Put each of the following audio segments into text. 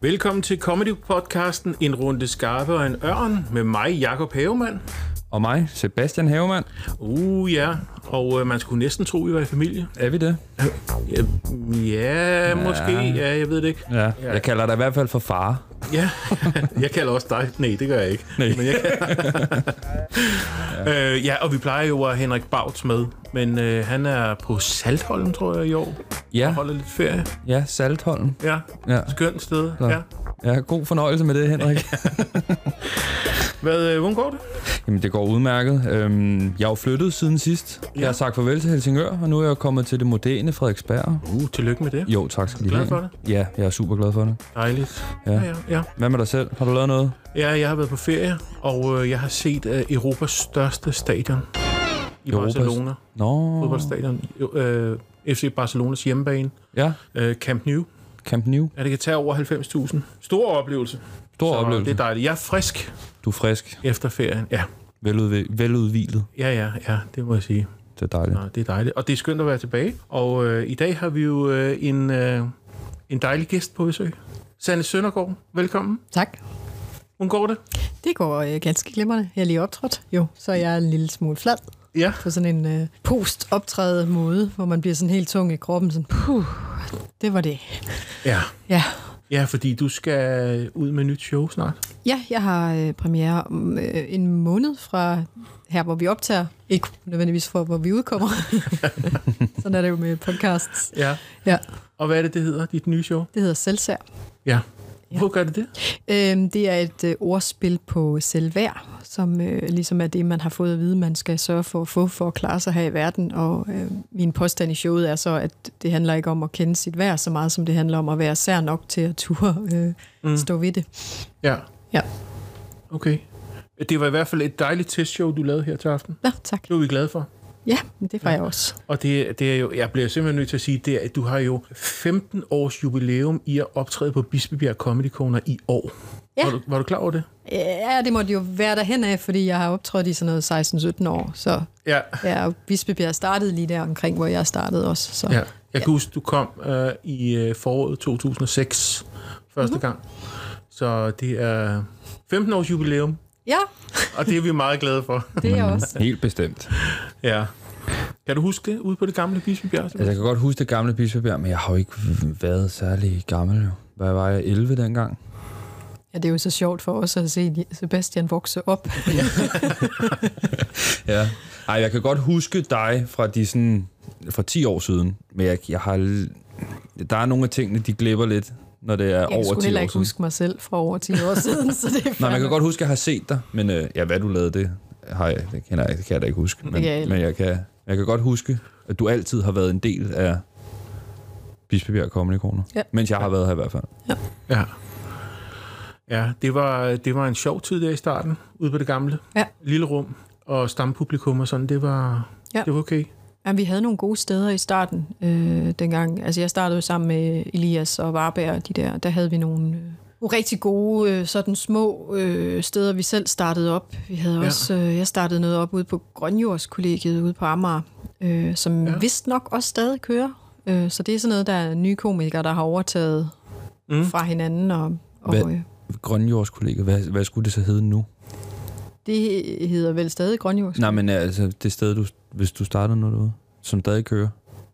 Velkommen til Comedy-podcasten En Runde Skarpe og en Ørn med mig, Jakob Havemann. Og mig, Sebastian Havemann. Uh, ja. Og øh, man skulle næsten tro, vi var i familie. Er vi det? Ja, ja, måske. Ja, jeg ved det ikke. Ja. Jeg kalder dig i hvert fald for far. Ja, jeg kalder også dig. Nej, det gør jeg ikke. Nej. Men jeg ja. øh, ja, og vi plejer jo at Henrik Bauts med. Men øh, han er på Saltholm, tror jeg, i år. Ja. Og holder lidt ferie. Ja, Saltholm. Ja, Ja. skønt sted. Så. Ja. Ja, god fornøjelse med det, Henrik. Hvad, øh, hvordan går det? Jamen, det går udmærket. Øhm, jeg er jo flyttet siden sidst. Jeg Ja. har sagt farvel til Helsingør, og nu er jeg kommet til det moderne Frederiksberg. Uh, tillykke med det. Jo, tak skal du Glad have. for det? Ja, jeg er super glad for det. Dejligt. Ja. Ja, ja, ja. Hvad med dig selv? Har du lavet noget? Ja, jeg har været på ferie, og øh, jeg har set øh, Europas største stadion i Europas- Barcelona. Nå. Fodboldstadion. Øh, FC Barcelonas hjemmebane. Ja, Øh, Camp Nou. Camp Nou. Ja, det kan tage over 90.000. Stor oplevelse. Stor Så oplevelse. Det er dejligt. Jeg er frisk Du er frisk. efter ferien. Ja, Veludvi- veludvilet. ja, ja, ja det må jeg sige. Det er dejligt. Nå, det er dejligt. Og det er skønt at være tilbage. Og øh, i dag har vi jo øh, en, øh, en dejlig gæst på besøg. Sanne Søndergaard, velkommen. Tak. Hvordan går det? Det går øh, ganske glimrende. Jeg er lige optrådt, jo, så jeg er en lille smule flad Ja, på sådan en øh, post-optrædet måde, hvor man bliver sådan helt tung i kroppen. Sådan, puh, det var det. ja. Ja, Ja, fordi du skal ud med nyt show snart. Ja jeg har øh, premiere om øh, en måned fra her, hvor vi optager. Ikke nødvendigvis for, hvor vi udkommer. sådan er det jo med podcasts. Ja. Ja, Og hvad er det, det hedder, dit nye show? det hedder Selvsær. Ja. Hvor gør det det? Øhm, det er et øh, ordspil på selvværd, som øh, ligesom er det, man har fået at vide, man skal sørge for at få for at klare sig her i verden. Og øh, min påstand i showet er så, at det handler ikke om at kende sit værd så meget, som det handler om at være sær nok til at ture øh, mm. stå ved det. Ja. Ja. Okay. Det var i hvert fald et dejligt testshow, du lavede her til aften. Nå, tak. Det var vi glade for. Ja, det var jeg også. Og det, det er jo, jeg bliver simpelthen nødt til at sige, det er, at du har jo 15 års jubilæum i at optræde på Bispebjerg Comedy Corner i år. Ja. Var, du, var du klar over det? Ja, det måtte jo være derhen af, fordi jeg har optrådt i sådan noget 16-17 år. Så Ja. ja, Bispebjerg startede lige der omkring, hvor jeg startede også. Så. ja. Jeg kan huske, du kom øh, i øh, foråret 2006 første Mhm. gang. Så det er 15 års jubilæum, ja, og det er vi meget glade for. det er jeg også. Helt bestemt. Ja. Kan du huske det ude på det gamle Bispebjerg? Altså, jeg kan godt huske det gamle Bispebjerg, men jeg har jo ikke været særlig gammel. Jo. Hvad var jeg? 11 dengang? Ja, det er jo så sjovt for os at se Sebastian vokse op. Ja. Ej, jeg kan godt huske dig fra de sådan, fra 10 år siden, men jeg, jeg har, der er nogle af tingene, de glipper lidt, når det er Jeg over sgu 10 heller år ikke siden. huske mig selv fra over 10 år siden, så det er Nej, men jeg kan godt huske, at jeg har set dig, men øh, ja, hvad du lavede, det, har jeg, det, kender jeg, det kan jeg da ikke huske. Men, jeg heller men jeg, kan, jeg kan godt huske, at du altid har været en del af Bispebjerg Comedy Corner. Ja. Mens jeg har været her i hvert fald. Ja. Ja, det var, det var en sjov tid der i starten, ude på det gamle. Ja. Lille rum og stampublikum og sådan, det var, Ja. det var okay. Ja, vi havde nogle gode steder i starten øh, dengang. Altså, jeg startede jo sammen med Elias og Varberg og de der. Der havde vi nogle øh, rigtig gode øh, sådan små øh, steder, vi selv startede op. Vi havde Ja. også, øh, jeg startede noget op ude på Grønjordskollegiet ude på Amager, øh, som Ja. vist nok også stadig kører. Øh, så det er sådan noget, der er nye komikere, der har overtaget Mm. fra hinanden. Og, Hvad? og øh, Grønjordskollega, hvad, hvad skulle det så hedde nu? det hedder vel stadig Grønjords. Nej, men altså det sted, du, hvis du startede noget derude, som stadig kører.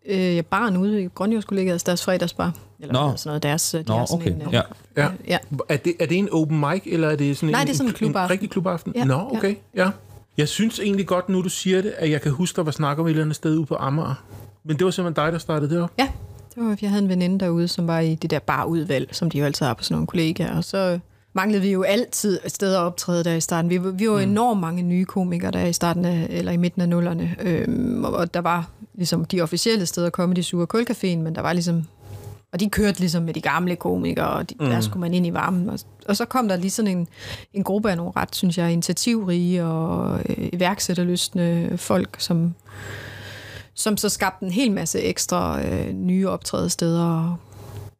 Øh, jeg barn ude i Grønjordskollegiet, deres fredagsbar. Eller Nå. Sådan noget, deres, de Nå, sådan okay. en, øh, Ja. Ja. øh, ja. Er det, er det en open mic, eller er det sådan Nej, en, det er sådan en klubaften. En rigtig klubaften? Ja, Nå, ja. okay. Ja. Jeg synes egentlig godt, nu du siger det, at jeg kan huske, der var snak om et eller andet sted ude på Amager. Men det var simpelthen dig, der startede det op. Ja, det var, jeg havde en veninde derude, som var i det der barudvalg, som de jo altid har på sådan nogle kollegaer. Og så manglede vi jo altid et sted at optræde der i starten. Vi, var- vi var mm. enormt mange nye komikere der i starten af, eller i midten af nullerne. Øhm, og, og der var ligesom de officielle steder, Comedy Sur og Kulcaféen, men der var ligesom... Og de kørte ligesom med de gamle komikere, og de, mm. der skulle man ind i varmen. Og, og så kom der lige sådan en, en gruppe af nogle ret, synes jeg, initiativrige og øh, iværksætterlystende folk, som, som så skabte en hel masse ekstra øh, nye optrædesteder. Og,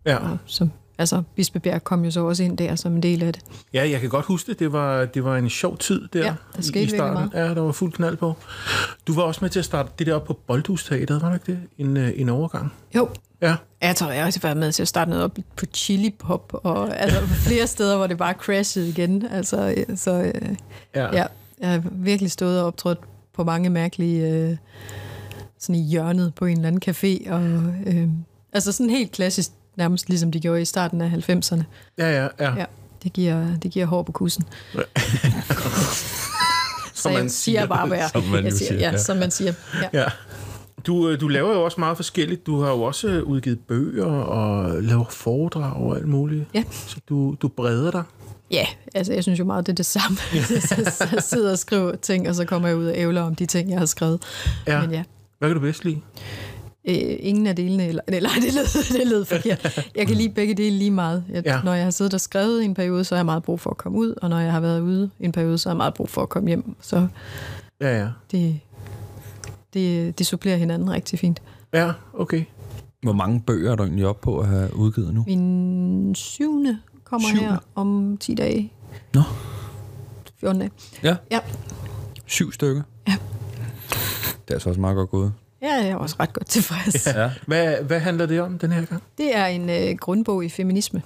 Ja. og som, altså, Bispebjerg kom jo så også ind der som en del af det. ja, jeg kan godt huske det. Det var, det var en sjov tid der Ja, der skete i starten. meget. Ja, der var fuld knald på. Du var også med til at starte det der op på Boldhusteateret, var det ikke det? En, øh, en overgang. Jo, Ja. Jeg tror, jeg har også været med til at starte noget op på Chili Pop, og altså flere steder, hvor det bare crashede igen. Altså, øh, så øh, Ja. ja, jeg har virkelig stået og optrådt på mange mærkelige, øh, sådan i hjørnet på en eller anden café, og øh, altså sådan helt klassisk, nærmest ligesom de gjorde i starten af 90'erne. Ja, ja, ja. Ja, det giver, det giver hår på kussen. Så man jeg siger bare, hvad jeg, Som man jeg siger. siger, Ja, ja. som man siger. Ja. ja. Du, øh, du laver jo også meget forskelligt. Du har jo også øh, udgivet bøger og laver foredrag og alt muligt. Ja. Så du, du breder dig. Ja, altså jeg synes jo meget, det er det samme. så, så sidder og skriver ting, og så kommer jeg ud og ævler om de ting, jeg har skrevet. Ja. Men ja, Hvad kan du bedst lide? Øh, ingen af delene, eller, eller det lød, det lød forkert. Jeg kan lide begge dele lige meget. Jeg, Ja. Når jeg har siddet og skrevet i en periode, så har jeg meget brug for at komme ud, og når jeg har været ude i en periode, så har jeg meget brug for at komme hjem. Så Ja, ja. det, det, det supplerer hinanden rigtig fint. Ja, okay. Hvor mange bøger er du egentlig op på at have udgivet nu? Min syvende kommer Syvende? her om 10 dage. Nå. 14 dage. Ja. Ja. Syv stykker? Ja. Det er altså også meget godt gået. Ja, jeg er også ret godt tilfreds. Ja. Ja. Hvad, hvad handler det om den her gang? Det er en øh, grundbog i feminisme.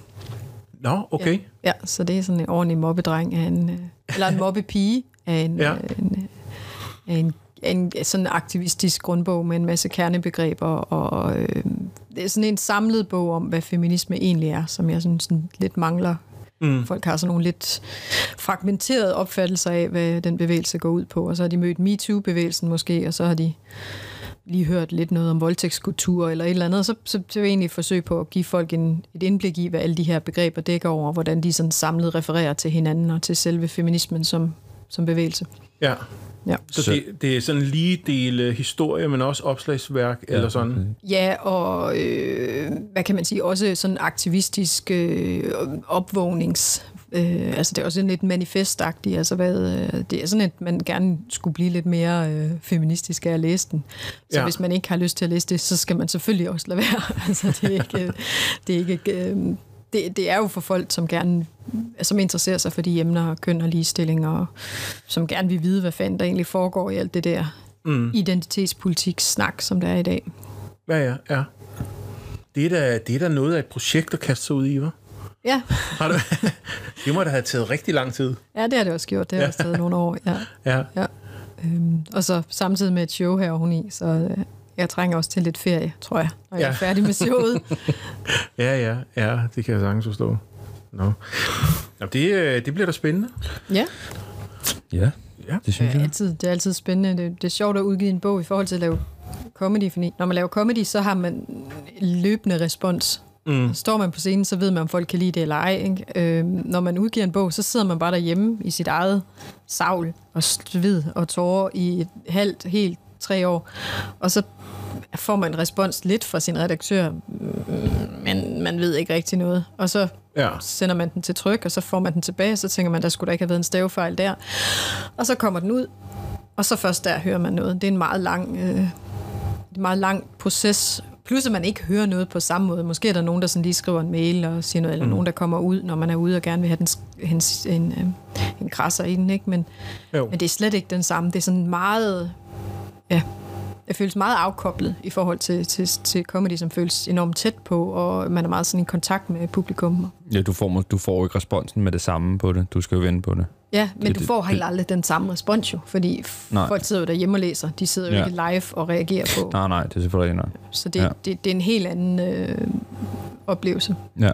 Nå, okay. Ja, så det er sådan en ordentlig mobbedreng af en, øh, eller en mobbepige af en, Ja. ja. en, øh, af en, af en sådan aktivistisk grundbog med en masse kernebegreber, og øh, det er sådan en samlet bog om, hvad feminisme egentlig er, som jeg sådan, sådan lidt mangler. Mm. Folk har sådan nogle lidt fragmenterede opfattelser af, hvad den bevægelse går ud på, og så har de mødt MeToo-bevægelsen måske, og så har de lige hørt lidt noget om voldtægtskultur eller et eller andet, og så, så det er egentlig et forsøg på at give folk en, et indblik i, hvad alle de her begreber dækker over, hvordan de sådan samlet refererer til hinanden og til selve feminismen som, som bevægelse. Ja. Ja. Så, Så- det, det er sådan lige del historie, men også opslagsværk ja, eller sådan. okay. Ja, og øh, hvad kan man sige, også sådan aktivistisk øh, opvågnings... Øh, altså det er også sådan lidt manifestagtigt, altså hvad, øh, det er sådan, at man gerne skulle blive lidt mere øh, feministisk af at læse den. Så Ja. hvis man ikke har lyst til at læse det, så skal man selvfølgelig også lade være. altså det er ikke... øh, Det er, ikke øh, det, det er jo for folk, som gerne som interesserer sig for de emner, køn og ligestilling, og som gerne vil vide, hvad fanden der egentlig foregår i alt det der Mm. identitetspolitik snak, som der er i dag. Ja, ja, ja. Det er, da, det er da noget af et projekt at kaste sig ud i, hva'? Ja, Har du, det må da have taget rigtig lang tid. Ja, det har det også gjort. Det har også taget nogle år, ja. Ja. ja. Øhm, og så samtidig med et show her hun i, så øh, jeg trænger også til lidt ferie, tror jeg, når jeg Ja. er færdig med showet. Ja, ja, ja, det kan jeg sagtens forstå. Nå. Nå, det, øh, det bliver da spændende. ja, Ja, Ja. det synes det er, jeg. altid, det er altid spændende. Det, det er sjovt at udgive en bog i forhold til at lave comedy, fordi når man laver comedy, så har man løbende respons. Mm. Står man på scenen, så ved man, om folk kan lide det eller ej. Ikke? Øhm, når man udgiver en bog, så sidder man bare derhjemme i sit eget savl og sved og tårer i et halvt, helt tre år. Og så får man en respons lidt fra sin redaktør, mm, men man ved ikke rigtig noget. Og så Ja. sender man den til tryk, og så får man den tilbage, og så tænker man, der skulle da ikke have været en stavefejl der. Og så kommer den ud, og så først der hører man noget. Det er en meget lang, øh, en meget lang proces. Plus at man ikke hører noget på samme måde. Måske er der nogen, der sådan lige skriver en mail og siger noget, eller mm. nogen, der kommer ud, når man er ude og gerne vil have den, en, en, øh, en krasser i den. Ikke? Men, Jo. men det er slet ikke den samme. Det er sådan meget... Ja, det føles meget afkoblet i forhold til, til, til comedy, som føles enormt tæt på, og man er meget sådan i kontakt med publikum. Ja, du får, du får ikke responsen med det samme på det. Du skal jo vende på det. Ja, men Det- du får heller aldrig den samme respons jo, fordi Nej. folk sidder jo derhjemme og læser. De sidder jo Ja. ikke live og reagerer på. Nej, nej, det er selvfølgelig ikke Så det, ja. det, det er en helt anden øh, oplevelse. Ja.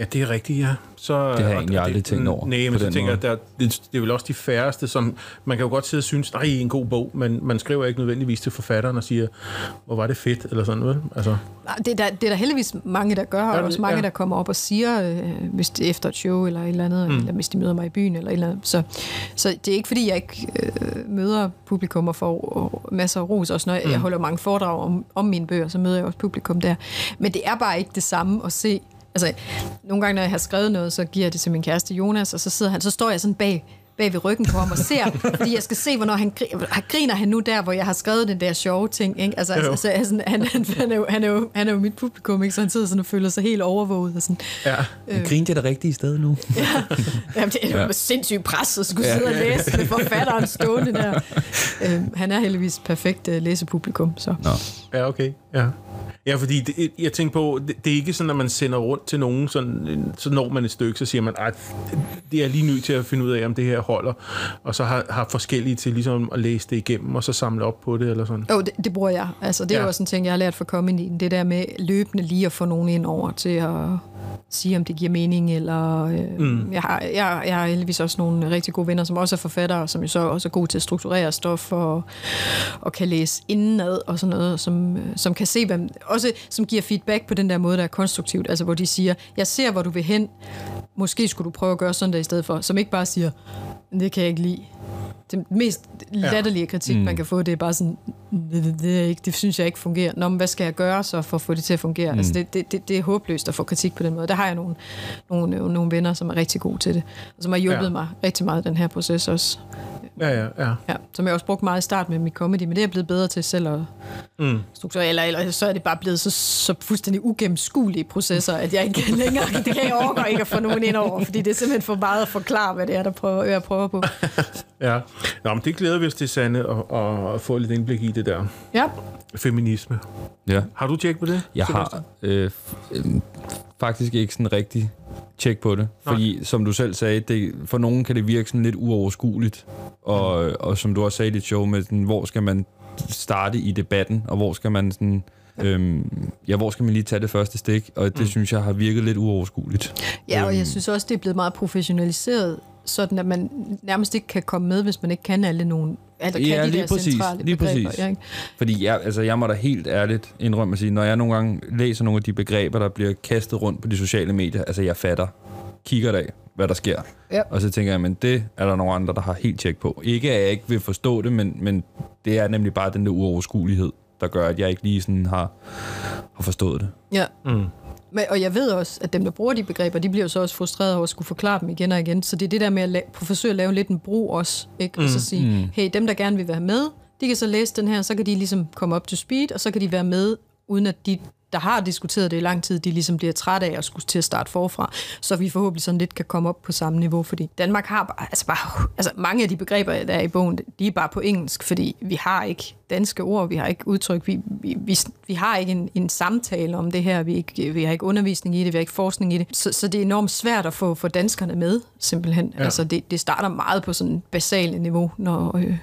Ja, det er rigtigt, ja. Så, har jeg egentlig og aldrig tænkt over Nej, men så tænker jeg, der, det, det er vel også de færreste, som... Man kan jo godt sidde og synes, nej, en god bog, men man skriver ikke nødvendigvis til forfatteren og siger, hvor var det fedt, eller sådan, vel? Altså, Det er, der, det er der heldigvis mange, der gør, og Ja, også mange, ja. der kommer op og siger, øh, hvis det er efter et show eller et eller andet, Mm. eller hvis de møder mig i byen eller et eller andet. Så, så det er ikke, fordi jeg ikke øh, møder publikum og får masser af ros. Også når jeg, Mm. jeg holder mange foredrag om, om mine bøger, så møder jeg også publikum der. Men det er bare ikke det samme at se Altså, nogle gange, når jeg har skrevet noget, så giver jeg det til min kæreste Jonas, og så sidder han, så står jeg sådan bag, bag ved ryggen på ham og ser, fordi jeg skal se, hvornår han griner, griner han nu der, hvor jeg har skrevet den der sjove ting, ikke? Altså, altså, altså sådan, han, han, han, er jo, han, er jo, han er jo mit publikum, ikke? Så han sidder sådan og føler sig helt overvåget og sådan. ja. Øh. Grinte det rigtige sted nu? Jamen, det er jo Ja. ja. sindssygt pres at skulle Ja. sidde og læse med forfatteren stående der. Øhm, han er heldigvis perfekt uh, læsepublikum, så. Nå. Ja, okay. Ja. Ja, fordi det, jeg tænker på, det, det er ikke sådan, at man sender rundt til nogen, sådan, så når man et stykke, så siger man, at det er lige nødt til at finde ud af, om det her holder, og så har, har forskellige til ligesom at læse det igennem, og så samle op på det, eller sådan. Jo, det, det bruger jeg. Altså, det er ja. jo også en ting, jeg har lært fra comedy, det der med løbende lige at få nogen ind over til at sige, om det giver mening, eller øh, mm. jeg, har, jeg, jeg har heldigvis også nogle rigtig gode venner, som også er forfattere, som jo så også er gode til at strukturere stof, og, og kan læse indenad, og sådan noget, som, som kan se, hvem, også som giver feedback på den der måde, der er konstruktivt, altså hvor de siger, jeg ser, hvor du vil hen, måske skulle du prøve at gøre sådan der i stedet for, som ikke bare siger, det kan jeg ikke lide, det mest latterlige kritik, mm. man kan få, det er bare sådan, det, det, er ikke, det synes jeg ikke fungerer. Nå, men hvad skal jeg gøre så for at få det til at fungere? Mm. Altså, det, det, det, det er håbløst at få kritik på den måde. Der har jeg nogle, nogle, nogle venner, som er rigtig gode til det, og som har hjulpet ja. mig rigtig meget i den her proces også. Ja, ja, ja. ja som jeg også brugt meget i start med mit comedy, men det er jeg blevet bedre til selv at mm. strukturere, eller, eller så er det bare blevet så, så fuldstændig ugennemskuelige processer, at jeg ikke længere, det kan jeg overgå ikke at få nogen ind over, fordi det er simpelthen for meget at forklare, hvad det er, der prøver, jeg prøver på. ja, Nå, men det glæder vi os til, Sanne, at, at få lidt indblik i det der. Ja. Feminisme. Ja. Har du tjek på det? Jeg har øh, øh, faktisk ikke sådan rigtig tjek på det. Nej. Fordi, som du selv sagde, det, for nogen kan det virke sådan lidt uoverskueligt. Og, og som du også sagde i dit show, med sådan, hvor skal man starte i debatten, og hvor skal man sådan... Øhm, ja, hvor skal man lige tage det første stik? Og det mm. synes jeg har virket lidt uoverskueligt. Ja, og jeg øhm. synes også, det er blevet meget professionaliseret, sådan at man nærmest ikke kan komme med, hvis man ikke kan alle nogle ja, kan de lige præcis. Lige præcis. Ja, ikke? Fordi jeg, altså, jeg må da helt ærligt indrømme at sige, når jeg nogle gange læser nogle af de begreber, der bliver kastet rundt på de sociale medier, altså jeg fatter, kigger af, hvad der sker. Ja. Og så tænker jeg, men det er der nogle andre, der har helt tjek på. Ikke at jeg ikke vil forstå det, men, men det er nemlig bare den der uoverskuelighed, der gør, at jeg ikke lige sådan har, har forstået det. Ja. Mm. Men, og jeg ved også, at dem, der bruger de begreber, de bliver jo så også frustrerede over at skulle forklare dem igen og igen. Så det er det der med at la- forsøge at lave lidt en brug også. Ikke? Mm. Og så mm. sige, mm. hey, dem, der gerne vil være med, de kan så læse den her, så kan de ligesom komme op til speed, og så kan de være med, uden at de der har diskuteret det i lang tid, de ligesom bliver trætte af at skulle til at starte forfra, så vi forhåbentlig sådan lidt kan komme op på samme niveau, fordi Danmark har bare, altså bare, altså mange af de begreber, der er i bogen, de er bare på engelsk, fordi vi har ikke danske ord, vi har ikke udtryk, vi, vi, vi, vi har ikke en, en samtale om det her, vi, ikke, vi har ikke undervisning i det, vi har ikke forskning i det, så, så det er enormt svært at få for danskerne med, simpelthen. Ja. Altså det, det starter meget på sådan basale niveau, når... Øh,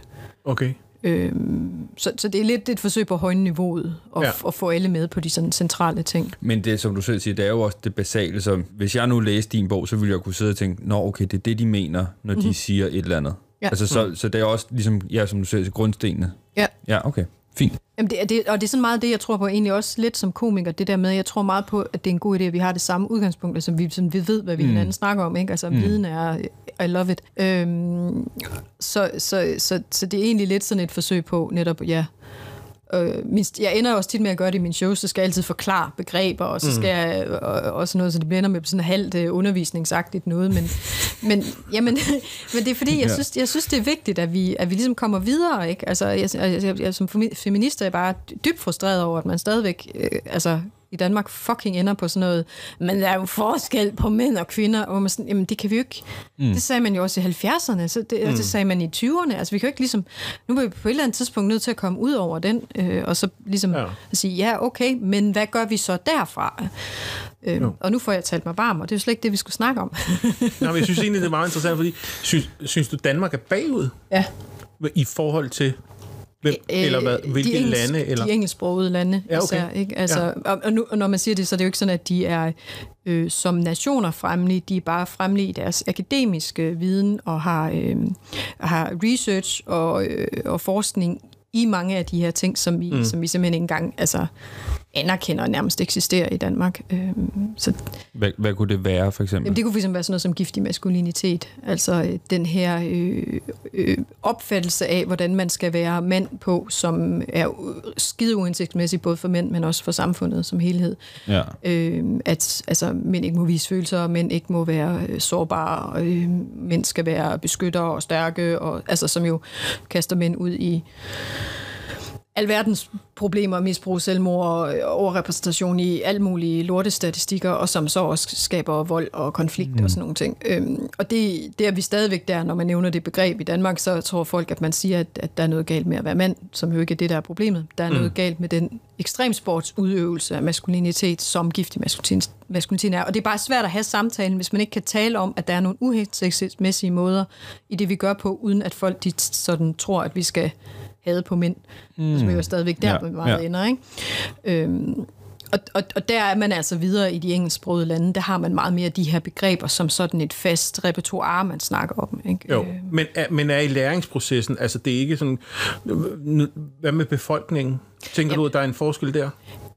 okay. Øhm, så, så det er lidt et forsøg på at højne niveauet og, ja. og få alle med på de sådan centrale ting. Men det, som du selv siger, det er jo også det basale. Så hvis jeg nu læste din bog, så ville jeg kunne sidde og tænke, nå okay, det er det, de mener, når mm-hmm. de mhm. siger et eller andet. Ja. Altså, så, mm. så det er også ligesom, ja, som du siger, grundstenene. Ja. Ja, okay. Fint. Jamen det, det, og det er sådan meget det, jeg tror på egentlig også lidt som komiker, det der med, jeg tror meget på, at det er en god idé, at vi har det samme udgangspunkt, som vi, sådan, vi ved, hvad vi mm. hinanden snakker om, ikke? Altså mm. viden er, I love it. Øhm, så, så, så, så det er egentlig lidt sådan et forsøg på netop, ja, Øh, jeg ender også tit med at gøre det i min show, så skal jeg altid forklare begreber, og så skal mm. jeg og, også noget, så det bliver med sådan halvt uh, undervisningsagtigt noget, men, men, jamen, men det er fordi, jeg synes, jeg synes, det er vigtigt, at vi, at vi ligesom kommer videre, ikke? Altså, jeg, jeg, jeg, jeg som feminist er jeg bare dybt frustreret over, at man stadigvæk øh, altså, i Danmark fucking ender på sådan noget, men der er jo forskel på mænd og kvinder, og man sådan, jamen det kan vi jo ikke. Mm. Det sagde man jo også i 70'erne, så det, mm. det sagde man i 20'erne. Altså vi kan jo ikke ligesom, nu er vi på et eller andet tidspunkt nødt til at komme ud over den, øh, og så ligesom ja. at sige, ja okay, men hvad gør vi så derfra? Øh, no. Og nu får jeg talt mig varm, og det er jo slet ikke det, vi skulle snakke om. Nå, men jeg synes egentlig, det er meget interessant, fordi synes, synes du, Danmark er bagud? Ja. I forhold til Hvem, øh, eller hvad? Hvilke de engelsk, lande? Eller? De engelsksprogede lande ja, okay. især. Ikke? Altså, ja. og, og, nu, og når man siger det, så er det jo ikke sådan, at de er øh, som nationer fremlige. De er bare fremlige i deres akademiske viden og har, øh, har research og, øh, og forskning i mange af de her ting, som vi, mm. som vi simpelthen ikke engang altså, anerkender nærmest eksisterer i Danmark. Øhm, så, hvad, hvad kunne det være, for eksempel? Jamen, det kunne eksempel være sådan noget som giftig maskulinitet. Altså øh, den her øh, øh, opfattelse af, hvordan man skal være mand på, som er skide uindsigtsmæssigt, både for mænd, men også for samfundet som helhed. Ja. Øh, at altså, mænd ikke må vise følelser, mænd ikke må være øh, sårbare, øh, mænd skal være beskyttere og stærke, og, altså, som jo kaster mænd ud i alverdens problemer, misbrug, selvmord og overrepræsentation i alle mulige lortestatistikker, og som så også skaber vold og konflikt mm. og sådan nogle ting. Øhm, og det, det er vi stadigvæk der, når man nævner det begreb i Danmark, så tror folk, at man siger, at, at der er noget galt med at være mand, som jo ikke er det, der er problemet. Der er mm. noget galt med den ekstremsportsudøvelse af maskulinitet, som giftig maskulinitet er. Og det er bare svært at have samtalen, hvis man ikke kan tale om, at der er nogle uhensigtsmæssige måder i det, vi gør på, uden at folk de sådan tror, at vi skal have på mænd, mm. som jo er stadigvæk der, ja, hvor meget ja. ender. Ikke? Øhm, og, og, og der er man altså videre i de engelsksprogede lande, der har man meget mere de her begreber som sådan et fast repertoire, man snakker om. Ikke? Jo, men er, men er i læringsprocessen, altså det er ikke sådan, hvad med befolkningen? Tænker ja. du, at der er en forskel der?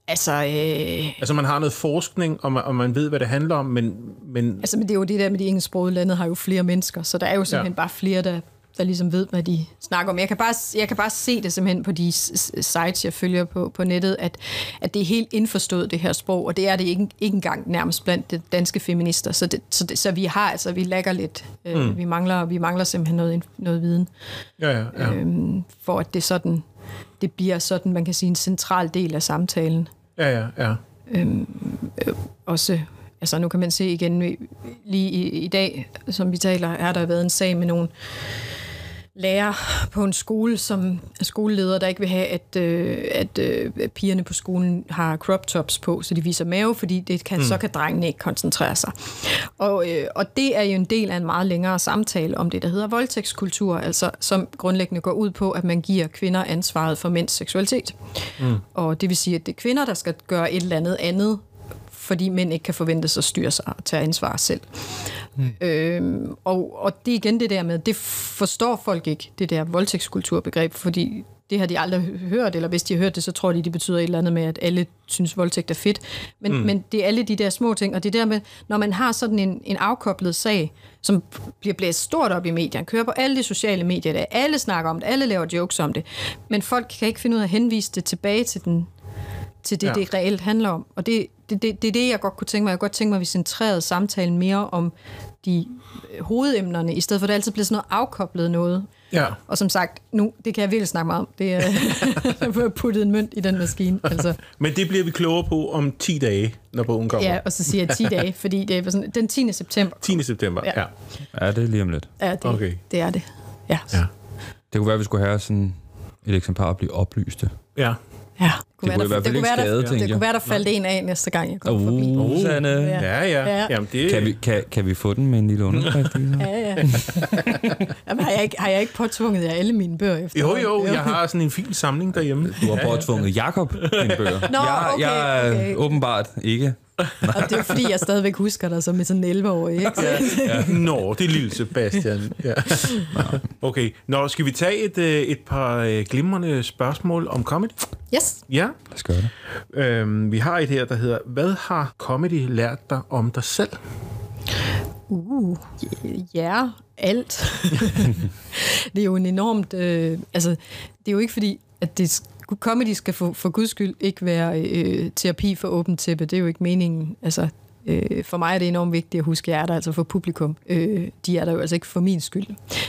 Altså, øh... altså man har noget forskning, og man, og man ved, hvad det handler om, men... men... Altså, men det er jo det der med de engelsksprogede lande, har jo flere mennesker, så der er jo simpelthen ja. bare flere, der der ligesom ved, hvad de snakker om. Jeg kan bare, jeg kan bare se det simpelthen på de sites, jeg følger på, på nettet, at, at det er helt indforstået, det her sprog, og det er det ikke, ikke engang nærmest blandt de danske feminister. Så, det, så, det, så vi har altså, vi lægger lidt. Øh, mm. vi, mangler, vi mangler simpelthen noget, noget viden. Ja, ja, ja. Øhm, for at det sådan, det bliver sådan, man kan sige, en central del af samtalen. Ja, ja, ja. Øhm, øh, også altså nu kan man se igen, lige i, i dag, som vi taler, er der været en sag med nogle lærer på en skole, som er skoleleder, der ikke vil have, at, øh, at øh, pigerne på skolen har crop tops på, så de viser mave, fordi det kan, mm. så kan drengene ikke koncentrere sig. Og, øh, og det er jo en del af en meget længere samtale om det, der hedder voldtægtskultur, altså som grundlæggende går ud på, at man giver kvinder ansvaret for mænds seksualitet. Mm. Og det vil sige, at det er kvinder, der skal gøre et eller andet andet fordi mænd ikke kan forventes at styre sig og tage ansvar selv. Mm. Øhm, og, og det er igen det der med, det forstår folk ikke, det der voldtægtskulturbegreb, fordi det har de aldrig hørt, eller hvis de har hørt det, så tror de, det betyder et eller andet med, at alle synes, voldtægt er fedt. Men, mm. men det er alle de der små ting, og det der med, når man har sådan en, en afkoblet sag, som bliver blæst stort op i medierne, kører på alle de sociale medier, der alle snakker om det, alle laver jokes om det, men folk kan ikke finde ud af at henvise det tilbage til den til det, ja. det reelt handler om. Og det, det, det, det er det, jeg godt kunne tænke mig. Jeg kunne godt tænke mig, at vi centrerede samtalen mere om de øh, hovedemnerne, i stedet for at det altid bliver sådan noget afkoblet noget. Ja. Og som sagt, nu, det kan jeg virkelig snakke meget om. Det er at puttet en mønt i den maskine. Altså. Men det bliver vi klogere på om 10 dage, når bogen kommer. Ja, og så siger jeg 10 dage, fordi det er sådan, den 10. september. 10. september, ja. Ja, ja det er lige om lidt. Ja, det, okay. det er det. Ja. ja. Det kunne være, at vi skulle have sådan et eksemplar at blive oplyste. Ja. Ja. Kunne det kunne være, i hvert fald ikke skade, der, Det kunne være, der faldt en af næste gang, jeg kommer uh, forbi. Uh, Sanne. Ja, ja. ja. Jamen, det... kan, vi, kan, kan vi få den med en lille underskrift? ja, ja. Jamen, har, jeg ikke, har jeg ikke påtvunget jer alle mine bøger efter? Jo, jo, jeg har sådan en fin samling derhjemme. Du har påtvunget Jakob dine bøger. Nå, jeg, okay, jeg er okay. åbenbart ikke og det er fordi, jeg stadigvæk husker dig som sådan en 11-årig, ikke? Ja, ja. Nå, det er lille Sebastian. Ja. Okay, nå, skal vi tage et, øh, et par øh, glimrende spørgsmål om comedy? Yes. Ja. Lad os gøre det. Øhm, vi har et her, der hedder, hvad har comedy lært dig om dig selv? Uh, ja, alt. det er jo en enormt... Øh, altså, det er jo ikke fordi, at det comedy skal for, for guds skyld ikke være øh, terapi for åbent tæppe. Det er jo ikke meningen. Altså, øh, for mig er det enormt vigtigt at huske, at jeg er der altså for publikum. Øh, de er der jo altså ikke for min skyld.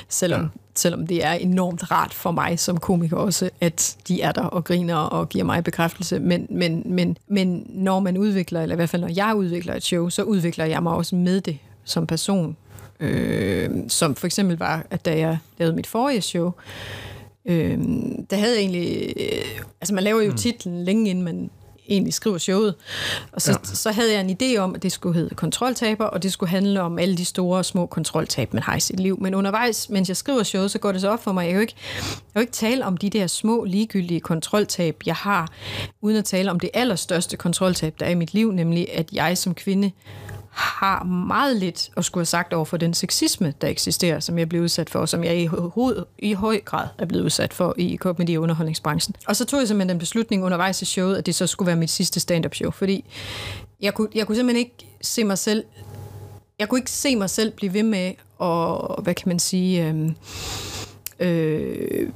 Selvom, ja. selvom det er enormt rart for mig som komiker også, at de er der og griner og giver mig bekræftelse. Men, men, men, men når man udvikler, eller i hvert fald når jeg udvikler et show, så udvikler jeg mig også med det som person. Øh, som for eksempel var, at da jeg lavede mit forrige show, Øh, der havde egentlig... Øh, altså, man laver jo mm. titlen længe inden man egentlig skriver showet. Og så, ja. så havde jeg en idé om, at det skulle hedde kontroltaber, og det skulle handle om alle de store og små kontroltab, man har i sit liv. Men undervejs, mens jeg skriver showet, så går det så op for mig, jeg kan jo ikke, jeg kan ikke tale om de der små, ligegyldige kontroltab, jeg har, uden at tale om det allerstørste kontroltab, der er i mit liv, nemlig at jeg som kvinde har meget lidt at skulle have sagt over for den sexisme, der eksisterer, som jeg blev udsat for, som jeg i, hoved, i høj grad er blevet udsat for i comedy- og underholdningsbranchen. Og så tog jeg simpelthen den beslutning undervejs i showet, at det så skulle være mit sidste stand-up show, fordi jeg kunne, jeg kunne simpelthen ikke se mig selv jeg kunne ikke se mig selv blive ved med at, hvad kan man sige, øhm, øh, øh,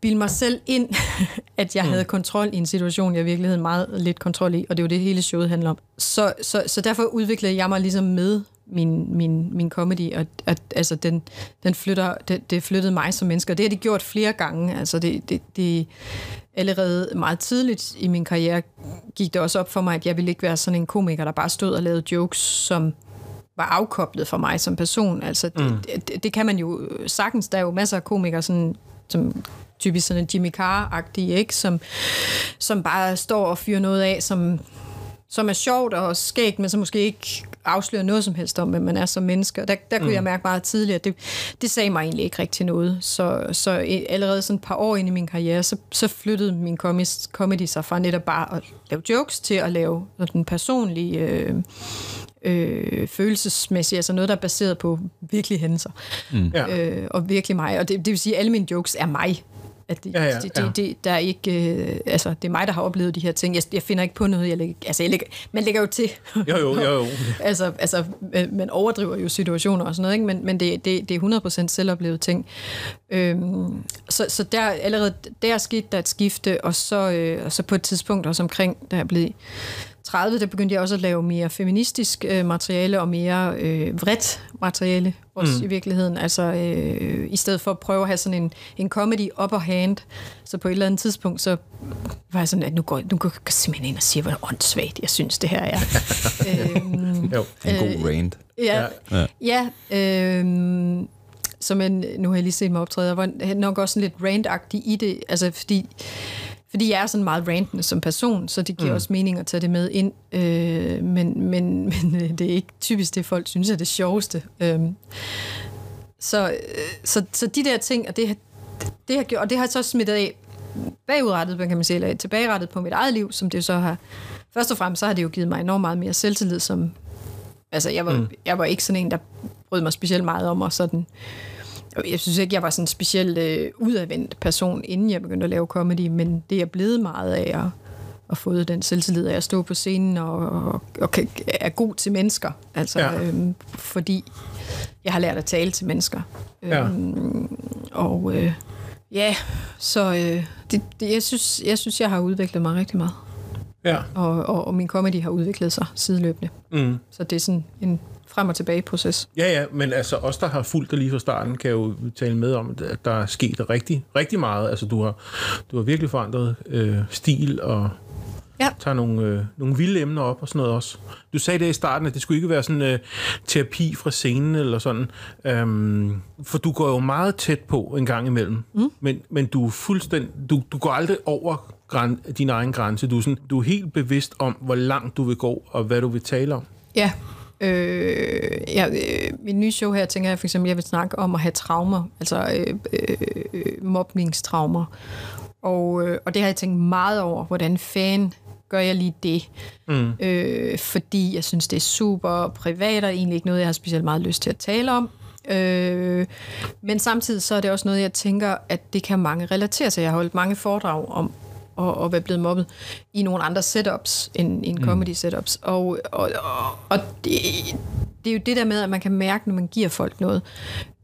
bilde mig selv ind, at jeg mm. havde kontrol i en situation, jeg i virkeligheden meget lidt kontrol i, og det er jo det hele showet handler om. Så, så, så derfor udviklede jeg mig ligesom med min, min, min comedy, og at, altså, den, den flytter, det, det flyttede mig som menneske, og det har de gjort flere gange. Altså, det, det, det, allerede meget tidligt i min karriere gik det også op for mig, at jeg ville ikke være sådan en komiker, der bare stod og lavede jokes, som var afkoblet for mig som person. Altså, det, mm. det, det kan man jo sagtens. Der er jo masser af komikere, sådan, som typisk sådan en Jimmy Carr-agtig, ikke? Som, som bare står og fyrer noget af, som, som er sjovt og skægt, men som måske ikke afslører noget som helst om, hvem man er som menneske. Og der, der kunne mm. jeg mærke meget tidligere, at det, det sagde mig egentlig ikke rigtig noget. Så, så allerede sådan et par år ind i min karriere, så, så flyttede min comedy sig fra netop bare at lave jokes til at lave den personlige... Øh, øh, følelsesmæssigt, altså noget, der er baseret på virkelige hændelser. Mm. Øh, og virkelig mig. Og det, det vil sige, at alle mine jokes er mig. At det, ja, ja, det, det, det, der er ikke, øh, altså, det er mig, der har oplevet de her ting. Jeg, jeg finder ikke på noget. Jeg lægger, altså, jeg lægger, man lægger jo til. Jo, jo, jo. jo. altså, altså, man overdriver jo situationer og sådan noget, ikke? men, men det, det, det er 100% selvoplevet ting. Øhm, så, så der, allerede der skete der et skifte, og så, øh, og så på et tidspunkt også omkring, da jeg blev 30, der begyndte jeg også at lave mere feministisk øh, materiale og mere øh, vredt materiale også mm. i virkeligheden. Altså øh, i stedet for at prøve at have sådan en, en comedy upper hand, så på et eller andet tidspunkt, så var jeg sådan, at nu går, nu går jeg simpelthen ind og siger, hvor åndssvagt jeg synes, det her er. øhm, jo, en god øh, rant. Ja, ja. ja øhm, som en, nu har jeg lige set mig optræde, jeg var nok også sådan lidt rant i det, altså fordi fordi jeg er sådan meget rantende som person, så det giver mm. også mening at tage det med ind. Øh, men, men, men øh, det er ikke typisk det, folk synes er det sjoveste. Øh, så, øh, så, så de der ting, og det, det har gjort, og det har så smittet af bagudrettet, kan man sige, eller tilbagerettet på mit eget liv, som det så har... Først og fremmest så har det jo givet mig enormt meget mere selvtillid, som... Altså, jeg var, mm. jeg var ikke sådan en, der brød mig specielt meget om at sådan jeg synes ikke, jeg var sådan en specielt øh, udadvendt person, inden jeg begyndte at lave comedy, men det er blevet meget af at, at få den selvtillid af at stå på scenen og, og, og er god til mennesker. Altså, ja. øhm, fordi jeg har lært at tale til mennesker. Ja. Øhm, og øh, ja, så øh, det, det, jeg, synes, jeg synes, jeg har udviklet mig rigtig meget. Ja. Og, og, og min comedy har udviklet sig sideløbende. Mm. Så det er sådan en frem og tilbage proces. Ja, ja, men altså os, der har fulgt det lige fra starten, kan jo tale med om, at der er sket rigtig, rigtig meget. Altså du har, du har virkelig forandret øh, stil og ja. tager nogle, øh, nogle vilde emner op og sådan noget også. Du sagde det i starten, at det skulle ikke være sådan øh, terapi fra scenen eller sådan. Øhm, for du går jo meget tæt på en gang imellem. Mm. Men, men du er fuldstændig, du, du går aldrig over græn, din egen grænse. Du er, sådan, du er helt bevidst om, hvor langt du vil gå og hvad du vil tale om. Ja, Øh, ja, øh, min nye show her, tænker jeg for eksempel, jeg vil snakke om at have traumer, altså øh, øh, mobningstraumer. Og, øh, og det har jeg tænkt meget over, hvordan fan gør jeg lige det. Mm. Øh, fordi jeg synes, det er super privat, og egentlig ikke noget, jeg har specielt meget lyst til at tale om. Øh, men samtidig så er det også noget, jeg tænker, at det kan mange relatere til. Jeg har holdt mange foredrag om og, og være blevet mobbet i nogle andre setups end, end mm. comedy setups. Og, og, og, og det, det er jo det der med, at man kan mærke, når man giver folk noget.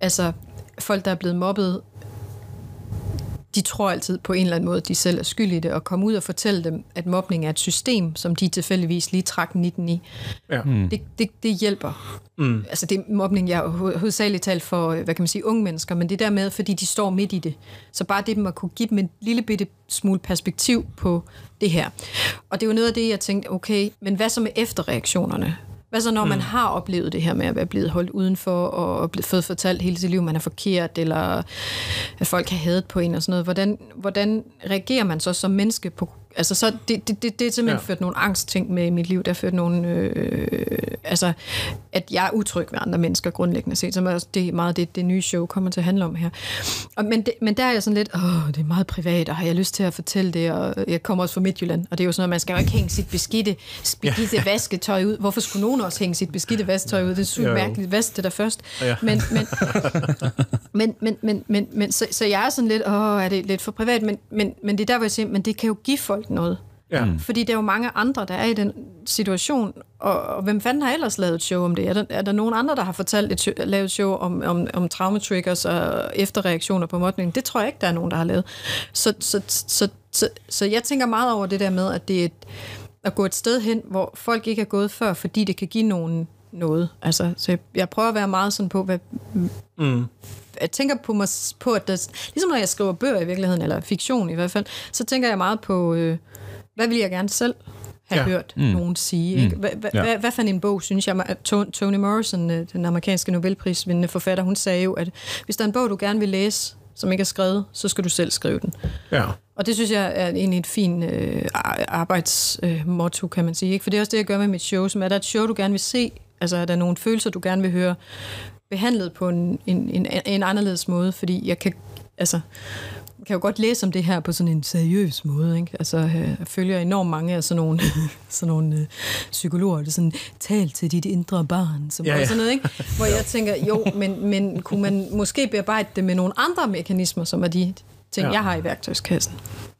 Altså, folk, der er blevet mobbet, de tror altid på en eller anden måde, at de selv er skyld i det, og komme ud og fortælle dem, at mobning er et system, som de tilfældigvis lige trak 19 i. Ja. Mm. Det, det, det hjælper. Mm. Altså det er mobning, jeg har hovedsageligt talt for, hvad kan man sige, unge mennesker, men det der med, fordi de står midt i det. Så bare det med at kunne give dem en lille bitte smule perspektiv på det her. Og det er jo noget af det, jeg tænkte, okay, men hvad så med efterreaktionerne? Hvad så, når mm. man har oplevet det her med at være blevet holdt udenfor, og blevet fået fortalt hele sit liv, man er forkert, eller at folk har hadet på en og sådan noget. Hvordan, hvordan reagerer man så som menneske på Altså, så det, det, det, det er simpelthen ja. ført nogle angstting med i mit liv. Der ført nogle... Øh, altså, at jeg er utryg ved andre mennesker grundlæggende set. Så det er meget det, det nye show kommer til at handle om her. Og, men, det, men der er jeg sådan lidt, åh, det er meget privat, og har jeg lyst til at fortælle det? Og jeg kommer også fra Midtjylland, og det er jo sådan, at man skal jo ikke hænge sit beskidte, beskidte ja. vasketøj ud. Hvorfor skulle nogen også hænge sit beskidte vasketøj ud? Det er sygt mærkeligt. Vask det der først. Ja. Men, men, men, men, men, men, men så, så jeg er sådan lidt, åh, er det lidt for privat? Men, men, men det er der, hvor jeg siger, men det kan jo give folk folk noget. Ja. Mm. Fordi der er jo mange andre, der er i den situation, og, og hvem fanden har ellers lavet et show om det? Er der, er der nogen andre, der har fortalt et show, lavet et show om, om, om traumatriggers og efterreaktioner på modning? Det tror jeg ikke, der er nogen, der har lavet. Så, så, så, så, så, så jeg tænker meget over det der med, at det er et, at gå et sted hen, hvor folk ikke er gået før, fordi det kan give nogle noget. Altså, så jeg, jeg prøver at være meget sådan på, hvad... Mm. Jeg tænker på, mig, på at der, ligesom når jeg skriver bøger i virkeligheden, eller fiktion i hvert fald, så tænker jeg meget på, øh, hvad vil jeg gerne selv have ja. hørt mm. nogen sige. Ikke? Hva, hva, ja. hvad, hvad for en bog, synes jeg, at Toni Morrison, øh, den amerikanske Nobelprisvindende forfatter, hun sagde jo, at hvis der er en bog, du gerne vil læse, som ikke er skrevet, så skal du selv skrive den. Ja. Og det synes jeg er egentlig et fint øh, arbejdsmotto, øh, kan man sige. Ikke? For det er også det, jeg gør med mit show, som er der et show, du gerne vil se, altså er der nogle følelser, du gerne vil høre behandlet på en, en, en, en anderledes måde, fordi jeg kan, altså, kan jo godt læse om det her på sådan en seriøs måde. Ikke? Altså, øh, jeg følger enormt mange af sådan nogle, sådan nogle øh, psykologer, der sådan, tal til dit indre barn, som ja, ja. sådan noget, ikke? hvor jeg tænker, jo, men, men kunne man måske bearbejde det med nogle andre mekanismer, som er de ting, ja. jeg har i værktøjskassen.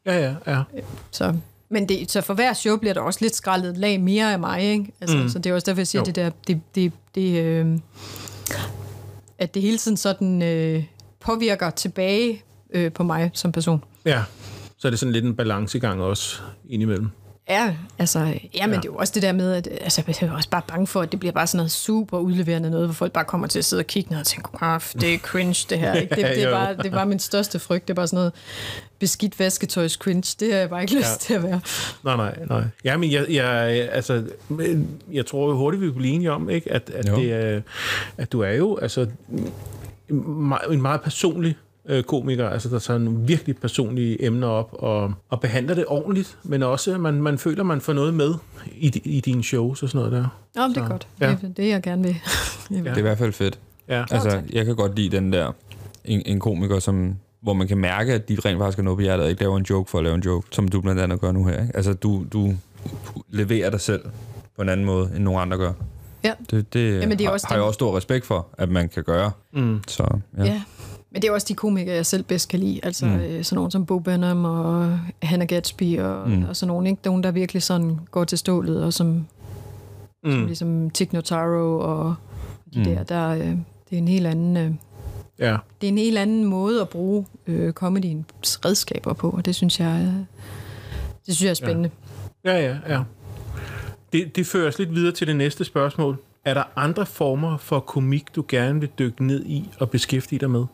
Ja, ja, ja. Så, men det, så for hver show bliver der også lidt skrællet lag mere af mig, ikke? Altså, mm. Så det er også derfor, jeg siger, jo. det der, det, det, det øh, at det hele tiden sådan øh, påvirker tilbage øh, på mig som person. Ja, så er det sådan lidt en balancegang også indimellem. Ja, altså, ja, men ja. det er jo også det der med, at altså, jeg er også bare bange for, at det bliver bare sådan noget super udleverende noget, hvor folk bare kommer til at sidde og kigge ned og tænke, det er cringe det her. Ikke? Det, det, er bare, det er bare min største frygt. Det er bare sådan noget beskidt vasketøjs cringe. Det har jeg bare ikke lyst ja. til at være. Nej, nej, nej. Ja, men jeg, jeg, altså, jeg tror jo hurtigt, vi kan blive enige om, ikke? At, at, det er, at du er jo altså, en meget personlig øh, komiker, altså der tager nogle virkelig personlige emner op og, og behandler det ordentligt, men også, at man, man føler, man får noget med i, i dine shows og sådan noget der. Ja, det er godt. Ja. Det er det, jeg gerne vil. ja. Det er i hvert fald fedt. Ja. Altså, jeg kan godt lide den der, en, en komiker, som hvor man kan mærke, at de rent faktisk er noget på hjertet, og ikke laver en joke for at lave en joke, som du blandt andet gør nu her. Ikke? Altså, du, du leverer dig selv på en anden måde, end nogen andre gør. Ja. Det, det, Jamen, det er også har, har jeg også stor respekt for, at man kan gøre. Mm. Så, ja. ja. Men det er også de komikere, jeg selv bedst kan lide. Altså mm. øh, sådan nogen som Bo Burnham og Hannah Gatsby og, mm. og sådan nogen. Ikke? Nogen, der virkelig sådan går til stålet, og som, mm. som ligesom Tig Notaro og de mm. der, der øh, det er en helt anden... Øh, ja. Det er en helt anden måde at bruge øh, comedyens redskaber på, og det synes jeg, øh, det synes jeg er spændende. Ja, ja, ja. ja. Det, det fører os lidt videre til det næste spørgsmål. Er der andre former for komik, du gerne vil dykke ned i og beskæftige dig med?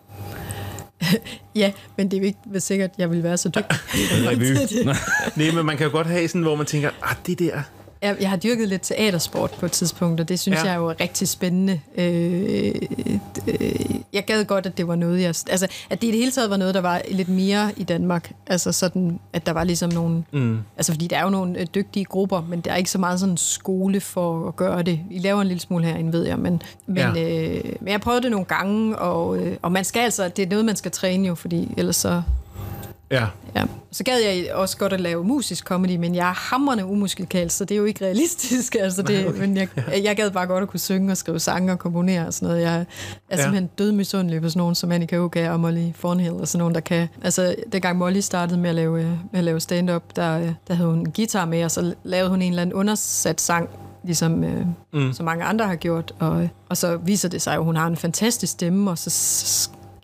ja, men det er jo ikke sikkert, at jeg vil være så dygtig. Nej, men man kan jo godt have sådan, hvor man tænker, ah, det der, jeg, jeg har dyrket lidt teatersport på et tidspunkt, og det synes ja. jeg er jo rigtig spændende. Øh, øh, jeg gad godt, at det var noget, jeg... Altså, at det i det hele taget var noget, der var lidt mere i Danmark. Altså sådan, at der var ligesom nogle... Mm. Altså, fordi der er jo nogle øh, dygtige grupper, men der er ikke så meget sådan skole for at gøre det. I laver en lille smule herinde, ved jeg, men, men, ja. øh, men jeg prøvede det nogle gange, og, øh, og man skal altså... Det er noget, man skal træne jo, fordi ellers så Ja. ja. Så gad jeg også godt at lave musisk comedy, men jeg er hammerende umusikalsk, så det er jo ikke realistisk. Altså det, Nej, okay. Men jeg, jeg gad bare godt at kunne synge og skrive sange og komponere og sådan noget. Jeg er ja. simpelthen død misundelig på sådan nogen som Annika Oga og Molly Thornhill og sådan nogen, der kan... Altså, dengang Molly startede med at lave, med at lave stand-up, der, der havde hun en guitar med, og så lavede hun en eller anden undersat sang, ligesom øh, mm. så mange andre har gjort. Og, og så viser det sig at hun har en fantastisk stemme, og så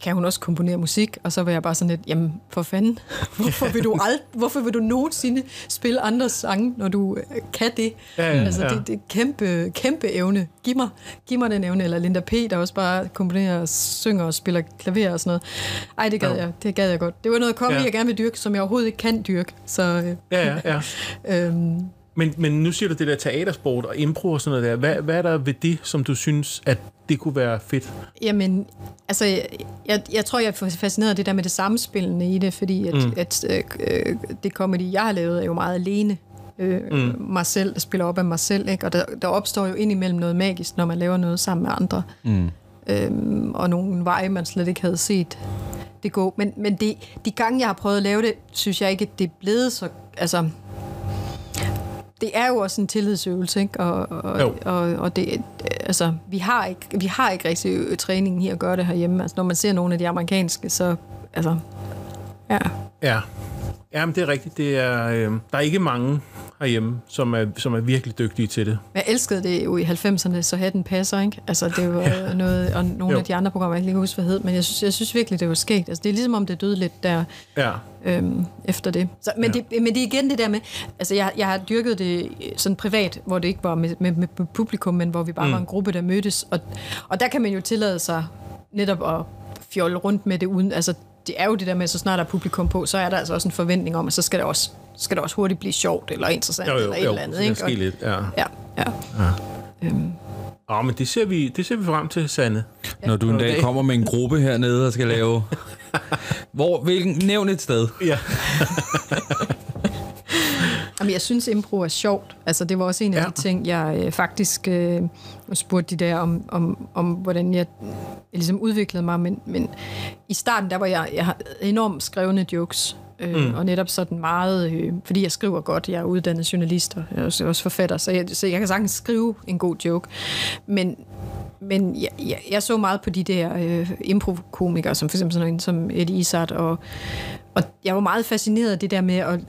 kan hun også komponere musik? Og så var jeg bare sådan lidt, jamen for fanden, hvorfor vil du, ald- hvorfor vil du nogensinde spille andres sange, når du øh, kan det? Ja, ja, altså, ja. Det, det er kæmpe, kæmpe evne. Giv mig, giv mig den evne. Eller Linda P., der også bare komponerer, synger og spiller klaver og sådan noget. Ej, det gad ja. jeg. Det gad jeg godt. Det var noget kombi, ja. jeg gerne vil dyrke, som jeg overhovedet ikke kan dyrke. Så, øh, ja, ja, ja. øhm, men, men nu siger du det der teatersport og impro og sådan noget der. Hvad, hvad er der ved det, som du synes, at det kunne være fedt? Jamen, altså, jeg, jeg tror, jeg er fascineret af det der med det samspillende i det, fordi at, mm. at øh, det comedy, jeg har lavet, er jo meget alene. Øh, mm. Mig selv, der spiller op af mig selv, ikke? og der, der opstår jo indimellem noget magisk, når man laver noget sammen med andre. Mm. Øhm, og nogle veje, man slet ikke havde set det gå. Men, men det, de gange, jeg har prøvet at lave det, synes jeg ikke, at det er blevet så... Altså, det er jo også en tillidsøvelse, ikke? Og, og, og, og det, altså, vi har ikke, vi har ikke rigtig træningen her at gøre det herhjemme. Altså, når man ser nogle af de amerikanske, så, altså, ja. Ja. Ja, men det er rigtigt. Det er, øh, der er ikke mange herhjemme, som er, som er virkelig dygtige til det. Jeg elskede det jo i 90'erne, så havde den passer, ikke? Altså, det var ja. noget, og nogle jo. af de andre programmer, jeg ikke lige huske, hvad hed, men jeg synes, jeg synes virkelig, det var skægt. Altså, det er ligesom, om det døde lidt der ja. øhm, efter det. Så, men, ja. det. men det er igen det der med, altså, jeg, jeg har dyrket det sådan privat, hvor det ikke var med, med, med publikum, men hvor vi bare mm. var en gruppe, der mødtes, og, og der kan man jo tillade sig netop at fjolle rundt med det uden, altså det er jo det der med, så snart der er publikum på, så er der altså også en forventning om, at så skal det også, skal det også hurtigt blive sjovt, eller interessant, jo, jo, eller et jo, eller andet. Ikke? Ske lidt, ja. Ja, ja. ja. Øhm. Ja, men det ser, vi, det ser vi frem til, Sande. Ja. Når du en dag kommer med en gruppe hernede og skal lave... Hvor, hvilken, nævn et sted. Ja. Jamen, jeg synes, impro er sjovt. Altså, det var også en af ja. de ting, jeg øh, faktisk øh, spurgte de der om, om, om hvordan jeg, jeg ligesom udviklede mig. Men, men i starten, der var jeg, jeg har enormt skrevne jokes. Øh, mm. Og netop sådan meget, øh, fordi jeg skriver godt, jeg er uddannet journalist, og jeg er også, også forfatter, så jeg, så jeg kan sagtens skrive en god joke. Men, men jeg, jeg, jeg så meget på de der øh, improkomikere, som for eksempel sådan en som Eddie Izzard, og, og jeg var meget fascineret af det der med at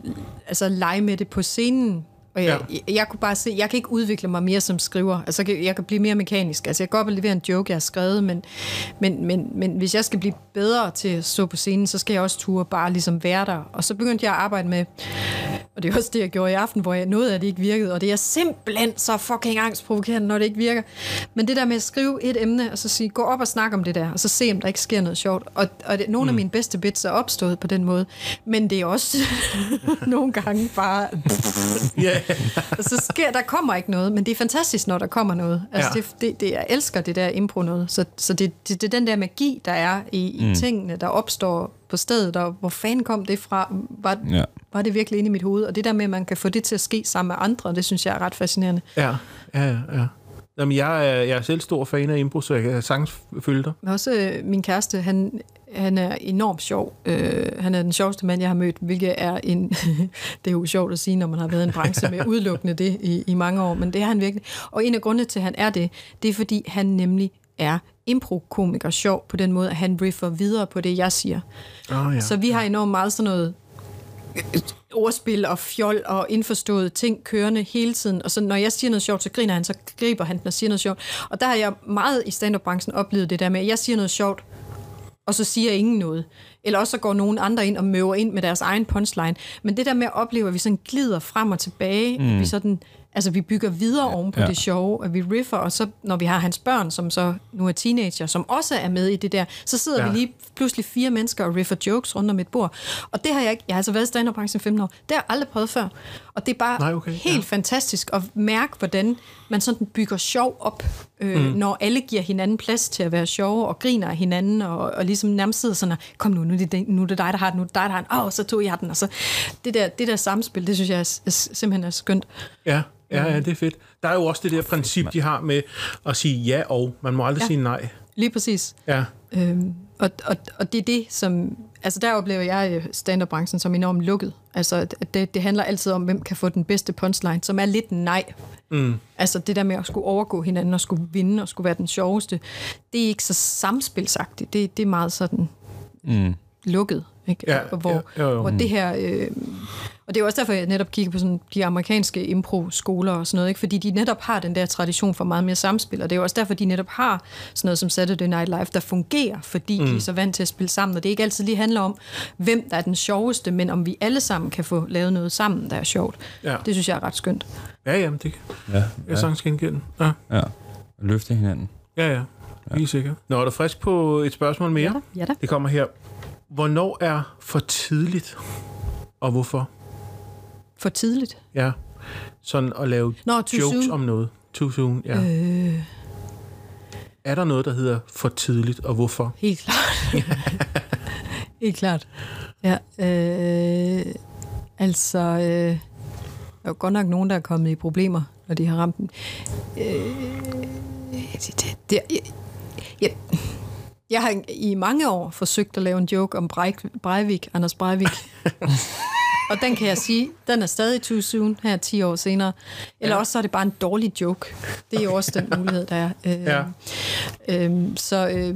altså, lege med det på scenen, og jeg, ja. jeg, jeg kunne bare se, jeg kan ikke udvikle mig mere som skriver. Altså, jeg, jeg kan blive mere mekanisk. Altså, jeg kan godt levere en joke, jeg har skrevet, men, men, men, men hvis jeg skal blive bedre til at stå på scenen, så skal jeg også ture bare ligesom være der. Og så begyndte jeg at arbejde med, og det er også det, jeg gjorde i aften, hvor jeg, noget af det ikke virkede, og det er simpelthen så fucking angstprovokerende, når det ikke virker. Men det der med at skrive et emne, og så sige, gå op og snak om det der, og så se, om der ikke sker noget sjovt. Og, og det, nogle mm. af mine bedste bits er opstået på den måde, men det er også nogle gange bare... yeah. så sker, der kommer ikke noget, men det er fantastisk, når der kommer noget. Altså, ja. det, det, det, jeg elsker det der impro noget. Så, så det, det, det er den der magi, der er i, mm. i tingene, der opstår på stedet, og hvor fanden kom det fra? Var, ja. var det virkelig inde i mit hoved? Og det der med, at man kan få det til at ske sammen med andre, det synes jeg er ret fascinerende. Ja, ja, ja. ja. Jamen, jeg er, jeg er selv stor fan af impro, så jeg kan sagtens følge dig. Også øh, min kæreste, han, han er enormt sjov. Øh, han er den sjoveste mand, jeg har mødt, hvilket er en... det er jo sjovt at sige, når man har været i en branche med udelukkende det i, i mange år, men det er han virkelig. Og en af grundene til, at han er det, det er, fordi han nemlig er impro-komiker sjov på den måde, at han riffer videre på det, jeg siger. Oh, ja. Så vi har enormt meget sådan noget ordspil og fjol og indforståede ting kørende hele tiden. Og så når jeg siger noget sjovt, så griner han, så griber han, når siger noget sjovt. Og der har jeg meget i stand-up-branchen oplevet det der med, at jeg siger noget sjovt, og så siger ingen noget. Eller også så går nogen andre ind og møver ind med deres egen punchline. Men det der med at opleve, at vi sådan glider frem og tilbage, mm. vi sådan Altså, vi bygger videre oven på ja. det sjove, at vi riffer, og så, når vi har hans børn, som så nu er teenager, som også er med i det der, så sidder ja. vi lige pludselig fire mennesker og riffer jokes rundt om et bord. Og det har jeg ikke, jeg har altså været i stand branchen 15 år, det har jeg aldrig prøvet før. Og det er bare Nej, okay. helt ja. fantastisk at mærke, hvordan man sådan bygger sjov op, øh, mm. når alle giver hinanden plads til at være sjove, og griner af hinanden, og, og ligesom nærmest sidder sådan, kom nu, nu er, det, nu er det dig, der har den, nu er det dig, der har den, åh, oh, så tog jeg den, og så det der, det der samspil, det synes jeg er, er, simpelthen er skønt. Ja, Ja, ja, det er fedt. Der er jo også det der princip, de har med at sige ja og. Man må aldrig ja. sige nej. Lige præcis. Ja. Øhm, og, og, og det er det, som... Altså der oplever jeg øh, stand-up-branchen som enormt lukket. Altså det, det handler altid om, hvem kan få den bedste punchline, som er lidt nej. Mm. Altså det der med at skulle overgå hinanden og skulle vinde og skulle være den sjoveste, det er ikke så samspilsagtigt. Det, det er meget sådan mm. Lukket. Ikke? Ja, hvor, ja, jo, jo. hvor det her... Øh, og det er også derfor, jeg netop kigger på sådan de amerikanske impro-skoler og sådan noget, ikke? fordi de netop har den der tradition for meget mere samspil, og det er også derfor, de netop har sådan noget som Saturday Night Live, der fungerer, fordi mm. de er så vant til at spille sammen, og det ikke altid lige handler om, hvem der er den sjoveste, men om vi alle sammen kan få lavet noget sammen, der er sjovt. Ja. Det synes jeg er ret skønt. Ja, jamen det kan ja, jeg sagtens genkende. Ja. ja. Løfte hinanden. Ja, ja. Helt ja. sikkert. Nå, er du frisk på et spørgsmål mere? Ja, ja da. Det kommer her. Hvornår er for tidligt, og hvorfor? For tidligt? Ja. Sådan at lave Nå, jokes soon. om noget. Too soon, ja. Øh... Er der noget, der hedder for tidligt, og hvorfor? Helt klart. Helt klart. Ja, øh, altså, øh, der er godt nok nogen, der er kommet i problemer, når de har ramt den. Øh, det, det, det, jeg, jeg, jeg har i mange år forsøgt at lave en joke om Breivik, Anders Breivik. Og den kan jeg sige, den er stadig too soon her 10 år senere. Eller ja. også så er det bare en dårlig joke. Det er jo også den mulighed, der er. Øh, ja. øh, så øh,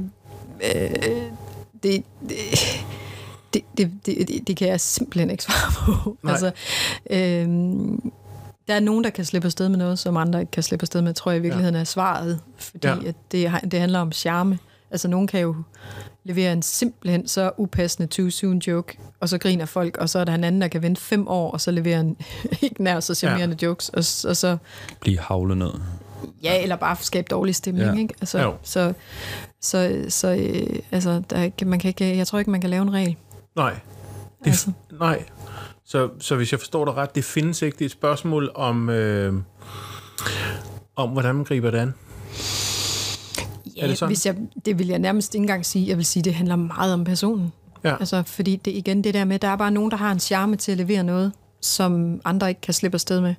øh, det, det, det, det, det, det kan jeg simpelthen ikke svare på. Altså, øh, der er nogen, der kan slippe afsted med noget, som andre ikke kan slippe afsted med, tror jeg i virkeligheden ja. er svaret. Fordi ja. at det, det handler om charme. Altså, nogen kan jo levere en simpelthen så upassende too soon joke, og så griner folk, og så er der en anden, der kan vente fem år, og så leverer en ikke nær så charmerende ja. jokes, og, og så... Blive havlet ned. Ja, eller bare skabe dårlig stemning, ja. ikke? Altså, jo. så, så, så øh, altså, der, man kan ikke, jeg tror ikke, man kan lave en regel. Nej. Det, altså. Nej. Så, så hvis jeg forstår dig ret, det findes ikke. Det er et spørgsmål om, øh, om hvordan man griber det an. Ja, det, hvis jeg, det vil jeg nærmest ikke engang sige. Jeg vil sige, det handler meget om personen. Ja. Altså, fordi det igen det der med, der er bare nogen, der har en charme til at levere noget, som andre ikke kan slippe afsted med.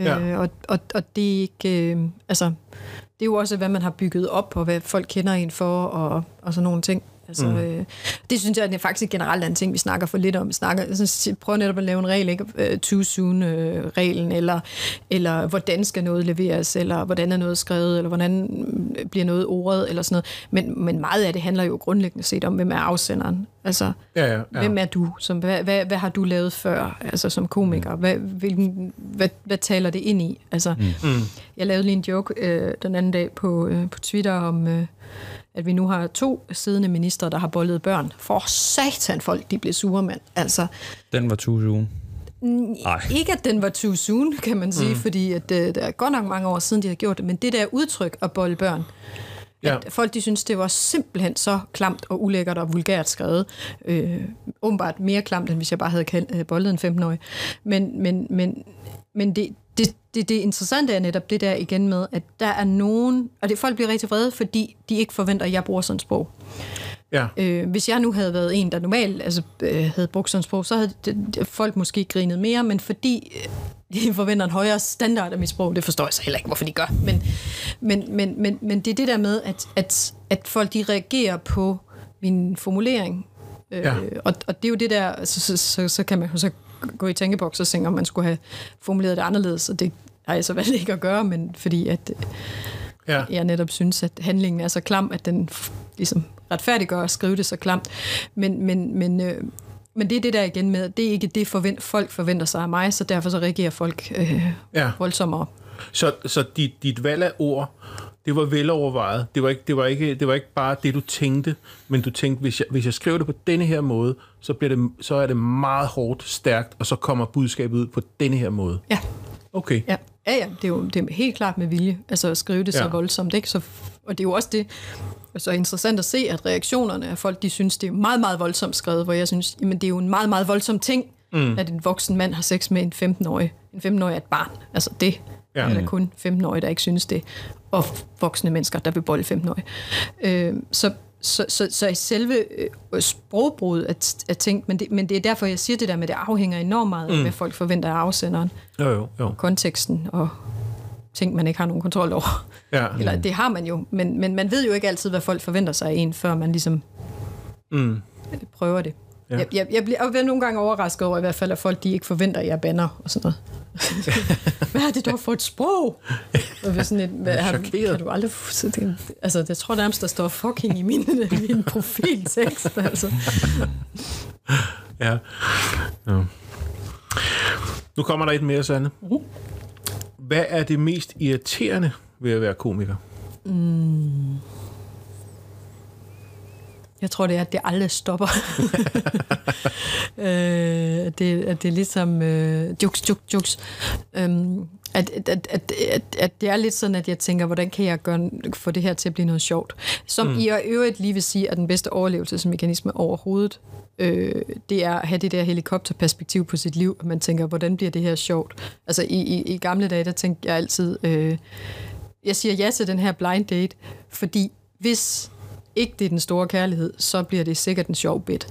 Ja. Øh, og, og, og det er ikke... Øh, altså, det er jo også, hvad man har bygget op, og hvad folk kender en for, og, og sådan nogle ting. Altså, mm. øh, det synes jeg det er faktisk generelt en ting, vi snakker for lidt om. Vi snakker, altså, prøver netop at lave en regel, ikke? Uh, too soon-reglen, uh, eller, eller hvordan skal noget leveres, eller hvordan er noget skrevet, eller hvordan bliver noget ordet, eller sådan noget. Men, men meget af det handler jo grundlæggende set om, hvem er afsenderen. Altså, ja, ja, ja. hvem er du? Som, hvad, hvad, hvad har du lavet før, altså som komiker? Mm. Hvad, hvilken, hvad, hvad taler det ind i? Altså, mm. Jeg lavede lige en joke øh, den anden dag på, øh, på Twitter om... Øh, at vi nu har to siddende minister, der har bollet børn. For satan folk, de blev sure, mand. Altså, den var too soon. Nej. Ikke at den var too soon, kan man sige, mm. fordi at, uh, det er godt nok mange år siden, de har gjort det, men det der udtryk at bolle børn, Ja. At folk de synes, det var simpelthen så klamt og ulækkert og vulgært skrevet. Øh, åbenbart mere klamt, end hvis jeg bare havde kaldt, øh, bollet en 15-årig. Men, men, men, men det, det, det, det interessante er netop det der igen med, at der er nogen, og det folk bliver rigtig vrede, fordi de ikke forventer, at jeg bruger sådan et sprog. Ja. Øh, hvis jeg nu havde været en, der normalt altså, øh, havde brugt sådan et sprog, så havde det, folk måske grinet mere, men fordi øh, de forventer en højere standard af mit sprog, det forstår jeg så heller ikke, hvorfor de gør. Men, men, men, men, men det er det der med, at, at, at folk de reagerer på min formulering, Øh, ja. og, og det er jo det der, så, så, så, så kan man jo så gå i tænkeboks og tænke, om man skulle have formuleret det anderledes, og det jeg så valgt ikke at gøre, men fordi at ja. jeg netop synes, at handlingen er så klam, at den ligesom retfærdiggør at skrive det så klamt. Men, men, men, øh, men det er det der igen med, det er ikke det, forvent, folk forventer sig af mig, så derfor så reagerer folk øh, ja. voldsommere. Så, så dit, dit valg af ord det var velovervejet. Det var, ikke, det, var ikke, det var ikke bare det, du tænkte, men du tænkte, hvis jeg, hvis jeg skriver det på denne her måde, så, bliver det, så er det meget hårdt, stærkt, og så kommer budskabet ud på denne her måde. Ja. Okay. Ja, ja, ja det, er jo det er helt klart med vilje, altså at skrive det ja. så voldsomt. Ikke? Så, og det er jo også det, så interessant at se, at reaktionerne af folk, de synes, det er meget, meget voldsomt skrevet, hvor jeg synes, jamen det er jo en meget, meget voldsom ting, mm. at en voksen mand har sex med en 15-årig. En 15-årig er et barn. Altså det ja. er der kun 15-årige, der ikke synes det og voksne mennesker, der vil bolde 15 år. Øh, så, så, så, så selve øh, sprogbruget er, er tænkt, men det, men det er derfor, jeg siger det der med, det afhænger enormt meget af, mm. hvad folk forventer af afsenderen. Jo, jo, jo. Konteksten og ting, man ikke har nogen kontrol over. Ja. Eller det har man jo, men, men man ved jo ikke altid, hvad folk forventer sig af en, før man ligesom mm. prøver det. Ja. Jeg, jeg, jeg, bliver, nogle gange overrasket over i hvert fald, at folk de ikke forventer, at jeg banner og sådan noget. hvad er det dog for et sprog? Og sådan et, hvad, har, kan du aldrig... Det, altså, jeg tror nærmest, der står fucking i min, min profiltekst. Altså. Ja. ja. Nu kommer der et mere, Sande. Uh. Hvad er det mest irriterende ved at være komiker? Mm. Jeg tror, det er, at det aldrig stopper. øh, det, at det er ligesom øh, jokes, jokes, jokes. Øhm, at, at, at, at, at, at det er lidt sådan, at jeg tænker, hvordan kan jeg gøre, få det her til at blive noget sjovt? Som mm. i øvrigt lige vil sige, at den bedste overlevelsesmekanisme overhovedet, øh, det er at have det der helikopterperspektiv på sit liv, at man tænker, hvordan bliver det her sjovt? Altså i, i, i gamle dage, der tænkte jeg altid, øh, jeg siger ja til den her blind date, fordi hvis ikke det er den store kærlighed, så bliver det sikkert en sjov bit.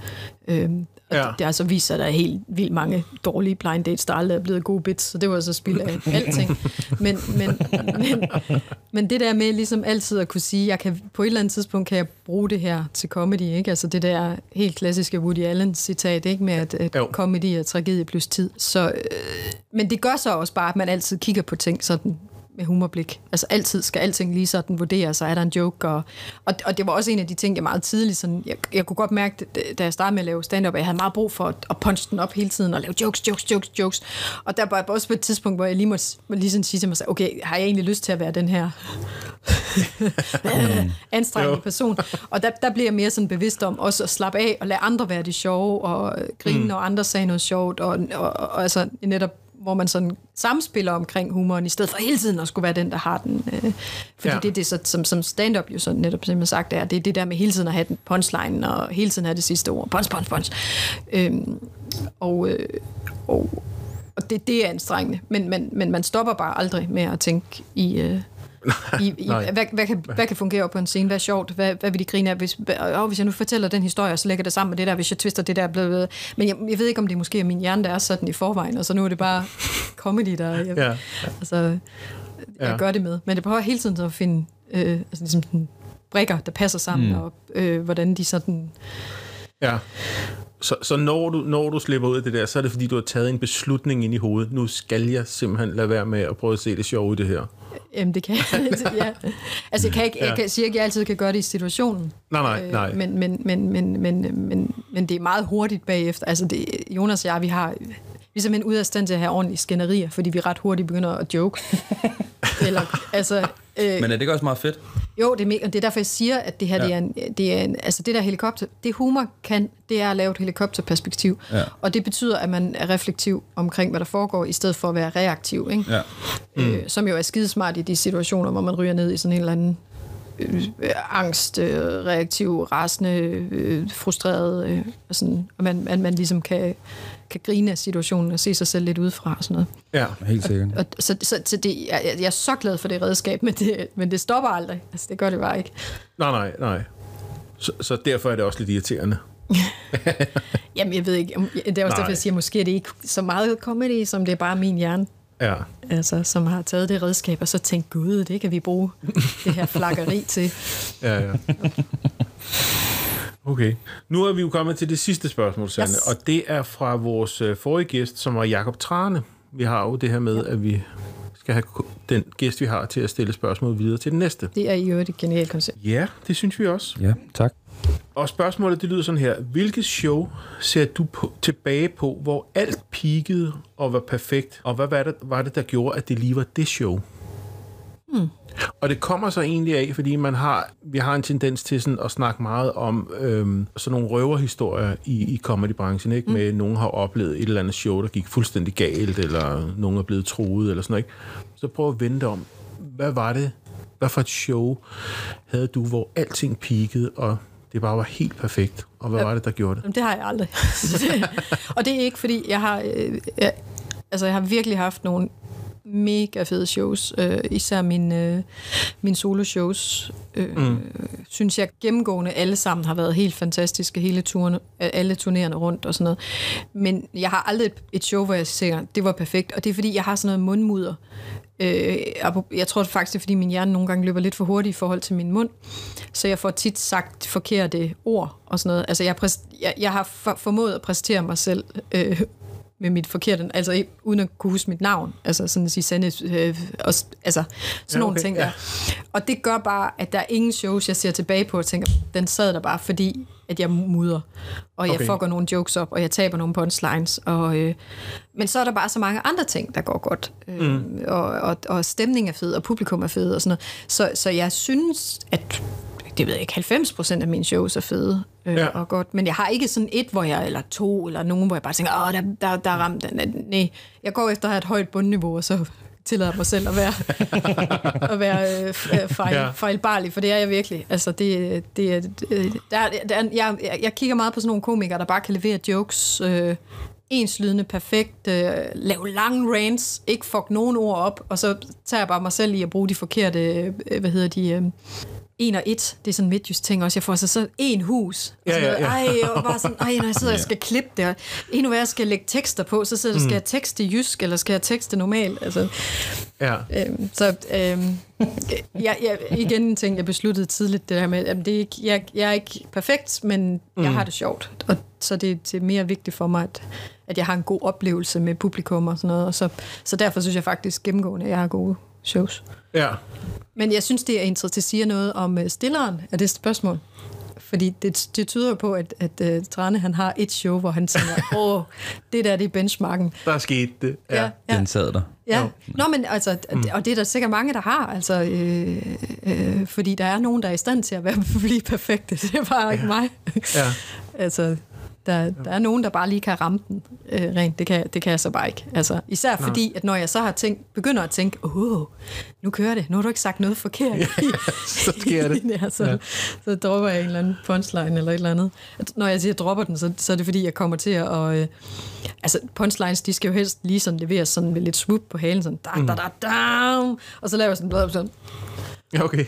Øhm, og ja. det, det har så vist sig, at der er helt vildt mange dårlige blind dates, der aldrig er blevet gode bits, så det var så spild af alting. Men, men, men, men det der med ligesom altid at kunne sige, jeg kan, på et eller andet tidspunkt kan jeg bruge det her til comedy, ikke? Altså det der helt klassiske Woody Allen citat, ikke? Med at, at comedy er tragedie plus tid. Så, øh, men det gør så også bare, at man altid kigger på ting sådan med humorblik. Altså altid skal alting lige sådan vurderes, så er der en joke. Og, og, og det var også en af de ting, jeg meget tidligt, sådan, jeg, jeg kunne godt mærke, da jeg startede med at lave stand-up, at jeg havde meget brug for at, at punche den op hele tiden og lave jokes, jokes, jokes, jokes. Og der var også på et tidspunkt, hvor jeg lige måtte lige sådan sige til mig selv, okay, har jeg egentlig lyst til at være den her anstrengende person? Og der, der bliver jeg mere sådan bevidst om også at slappe af og lade andre være de sjove og grine, mm. når andre sagde noget sjovt og, og, og, og altså netop hvor man sådan samspiller omkring humoren, i stedet for hele tiden at skulle være den, der har den. Øh, fordi ja. det er det, så, som, som stand-up jo sådan netop simpelthen sagt er, det er det der med hele tiden at have den punchline, og hele tiden have det sidste ord. Punch, punch, punch. Øhm, og, øh, og, og det, det er anstrengende, men, men, men man stopper bare aldrig med at tænke i... Øh, i, i, hvad, hvad, kan, hvad kan fungere på en scene? Hvad er sjovt? Hvad, hvad vil de grine af? Hvis, oh, hvis jeg nu fortæller den historie, så lægger det sammen med det der, hvis jeg twister det der. Blevet, men jeg, jeg ved ikke, om det måske er min hjerne, der er sådan i forvejen, og så nu er det bare comedy, der jeg, ja. altså, jeg ja. gør det med. Men det prøver hele tiden at finde øh, altså, ligesom sådan, brikker, der passer sammen, mm. og øh, hvordan de sådan... Ja. Så, så når, du, når du slipper ud af det der, så er det fordi, du har taget en beslutning ind i hovedet. Nu skal jeg simpelthen lade være med at prøve at se det sjove i det her. Jamen, det kan jeg. ja. Altså, jeg, kan ikke, jeg kan, siger ikke, at jeg altid kan gøre det i situationen. Nej, nej, nej. Øh, men, men, men, men, men, men, men det er meget hurtigt bagefter. Altså, det, Jonas og jeg, vi har vi er simpelthen ude af stand til at have ordentlige skænderier, fordi vi ret hurtigt begynder at joke. Eller, altså, øh, Men er det ikke også meget fedt? Jo, det er, mega, det er derfor, jeg siger, at det her, ja. det, er en, det er en, altså det der helikopter, det humor kan, det er at lave et helikopterperspektiv. Ja. Og det betyder, at man er reflektiv omkring, hvad der foregår, i stedet for at være reaktiv. Ikke? Ja. Øh, mm. Øh, som jo er skidesmart i de situationer, hvor man ryger ned i sådan en eller anden øh, angst, øh, reaktiv, rasende, øh, frustreret, øh, og, sådan, og man, man, man ligesom kan, kan grine af situationen og se sig selv lidt udefra og sådan noget. Ja, helt sikkert. Og, og, så så, så det, jeg, jeg er så glad for det redskab, men det, men det stopper aldrig. Altså, det gør det bare ikke. Nej, nej, nej. Så, så derfor er det også lidt irriterende. Jamen, jeg ved ikke. Det er også Nej. derfor, jeg siger, måske er det ikke så meget comedy, som det er bare min hjerne. Ja. Altså, som har taget det redskab, og så tænkt, gud, det kan vi bruge det her flakkeri til. Ja, ja. Okay. Nu er vi jo kommet til det sidste spørgsmål, Sanne, yes. og det er fra vores øh, forrige gæst, som var Jakob Trane. Vi har jo det her med, ja. at vi skal have den gæst, vi har, til at stille spørgsmål videre til den næste. Det er jo et genialt koncept. Ja, det synes vi også. Ja, tak. Og spørgsmålet, det lyder sådan her. Hvilket show ser du på, tilbage på, hvor alt peakede og var perfekt? Og hvad var det, var det, der gjorde, at det lige var det show? Hmm. Og det kommer så egentlig af, fordi man har, vi har en tendens til sådan at snakke meget om øhm, sådan nogle røverhistorier i, i comedybranchen, ikke? Mm. Med, at nogen har oplevet et eller andet show, der gik fuldstændig galt, eller nogen er blevet truet, eller sådan noget, ikke? Så prøv at vente om, hvad var det, hvad for et show havde du, hvor alting peakede, og det bare var helt perfekt. Og hvad ja, var det, der gjorde det? Det har jeg aldrig. og det er ikke, fordi jeg har... Øh, jeg, altså, jeg har virkelig haft nogle mega fede shows. Øh, især mine, øh, mine solo-shows, øh, mm. synes jeg gennemgående alle sammen har været helt fantastiske, hele turen, alle turnerende rundt og sådan noget. Men jeg har aldrig et, et show, hvor jeg siger, det var perfekt. Og det er fordi, jeg har sådan noget mundmudder. Øh, jeg tror faktisk, det er, fordi min hjerne nogle gange løber lidt for hurtigt i forhold til min mund. Så jeg får tit sagt forkerte ord og sådan noget. Altså, jeg, præst, jeg, jeg har for, formået at præstere mig selv øh, med mit forkerte, altså uden at kunne huske mit navn, altså sådan at sige sande, øh, og, altså sådan ja, nogle ting ja. Og det gør bare, at der er ingen shows, jeg ser tilbage på og tænker, den sad der bare, fordi at jeg mudder, og jeg okay. fucker nogle jokes op, og jeg taber nogle punchlines, og, øh, men så er der bare så mange andre ting, der går godt, øh, mm. og, og, og stemning er fed, og publikum er fed, og sådan noget. Så, så jeg synes, at det ved jeg ikke, 90 procent af mine shows er fede øh, ja. og godt. Men jeg har ikke sådan et, hvor jeg, eller to, eller nogen, hvor jeg bare tænker, åh, der, der, der ramt den. Nej, jeg går efter at have et højt bundniveau, og så tillader mig selv at være, at være øh, øh, fejl, ja. fejlbarlig, for det er jeg virkelig. Altså, det, det, der, der, jeg, jeg kigger meget på sådan nogle komikere, der bare kan levere jokes, øh, enslydende, perfekt, øh, lave lange rants, ikke fuck nogen ord op, og så tager jeg bare mig selv i at bruge de forkerte, øh, hvad hedder de, øh, en og et, det er sådan midtjysk ting også. Jeg får så så en hus. Og ja, ja, ja. Ej, og bare sådan, ej, når jeg sidder og skal klippe det, endnu værre skal lægge tekster på, så sidder, mm. skal jeg tekste jysk, eller skal jeg tekste normalt? Altså, ja. øhm, så øhm, jeg, jeg, igen en ting, jeg besluttede tidligt, det her med, at det er ikke, jeg, jeg er ikke perfekt, men mm. jeg har det sjovt. Og så det, det er mere vigtigt for mig, at, at jeg har en god oplevelse med publikum og sådan noget. Og så, så derfor synes jeg faktisk gennemgående, at jeg har gode shows. Ja. Men jeg synes, det er interessant at sige noget om uh, stilleren af det spørgsmål. Fordi det, det tyder jo på, at, at uh, Trane han har et show, hvor han tænker, åh, det der det er benchmarken. Der skete det. Ja. ja, ja. Den sad der. Ja, no. Nå, men altså, mm. og det er der sikkert mange, der har, altså, øh, øh, fordi der er nogen, der er i stand til at være blive perfekte. Det er bare ja. ikke mig. Ja. altså, der, der er nogen, der bare lige kan ramme den øh, rent. Det kan, det kan jeg så bare ikke. Altså, især Nej. fordi, at når jeg så har tænkt, begynder at tænke, åh, nu kører det. Nu har du ikke sagt noget forkert. Ja, så sker det. ja, så, ja. så dropper jeg en eller anden punchline eller et eller andet. Når jeg siger, at jeg dropper den, så, så er det fordi, jeg kommer til at... Øh, altså, punchlines, de skal jo helst lige sådan leveres sådan med lidt swoop på halen, sådan da, da, da, da, og så laver jeg sådan, blad, sådan. Okay.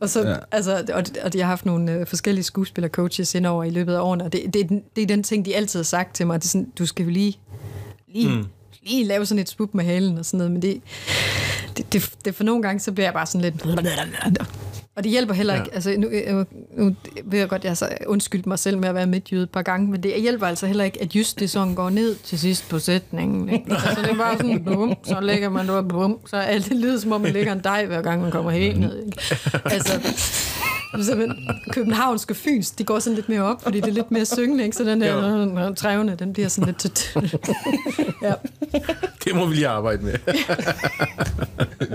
Og, så, ja. altså, og, og de har haft nogle øh, forskellige skuespillercoaches indover i løbet af årene, og det, det, det er den ting, de altid har sagt til mig, det er sådan, du skal jo lige, lige, mm. lige lave sådan et spup med halen og sådan noget, men det, det, det, det for nogle gange, så bliver jeg bare sådan lidt... Og det hjælper heller ikke. Ja. Altså, nu, nu, nu ved jeg godt, jeg har undskyldt mig selv med at være midtjyde et par gange, men det hjælper altså heller ikke, at just det sådan går ned til sidst på sætningen. Ikke? Altså, det er bare sådan, bum, så lægger man noget, bum, så er alt det lyder, som om man lægger en dej, hver gang man kommer helt ned. Ikke? Altså, så københavnske fyns, de går sådan lidt mere op, fordi det er lidt mere syngende, ikke? så den der trævne, den bliver sådan lidt... ja. Det må vi lige arbejde med.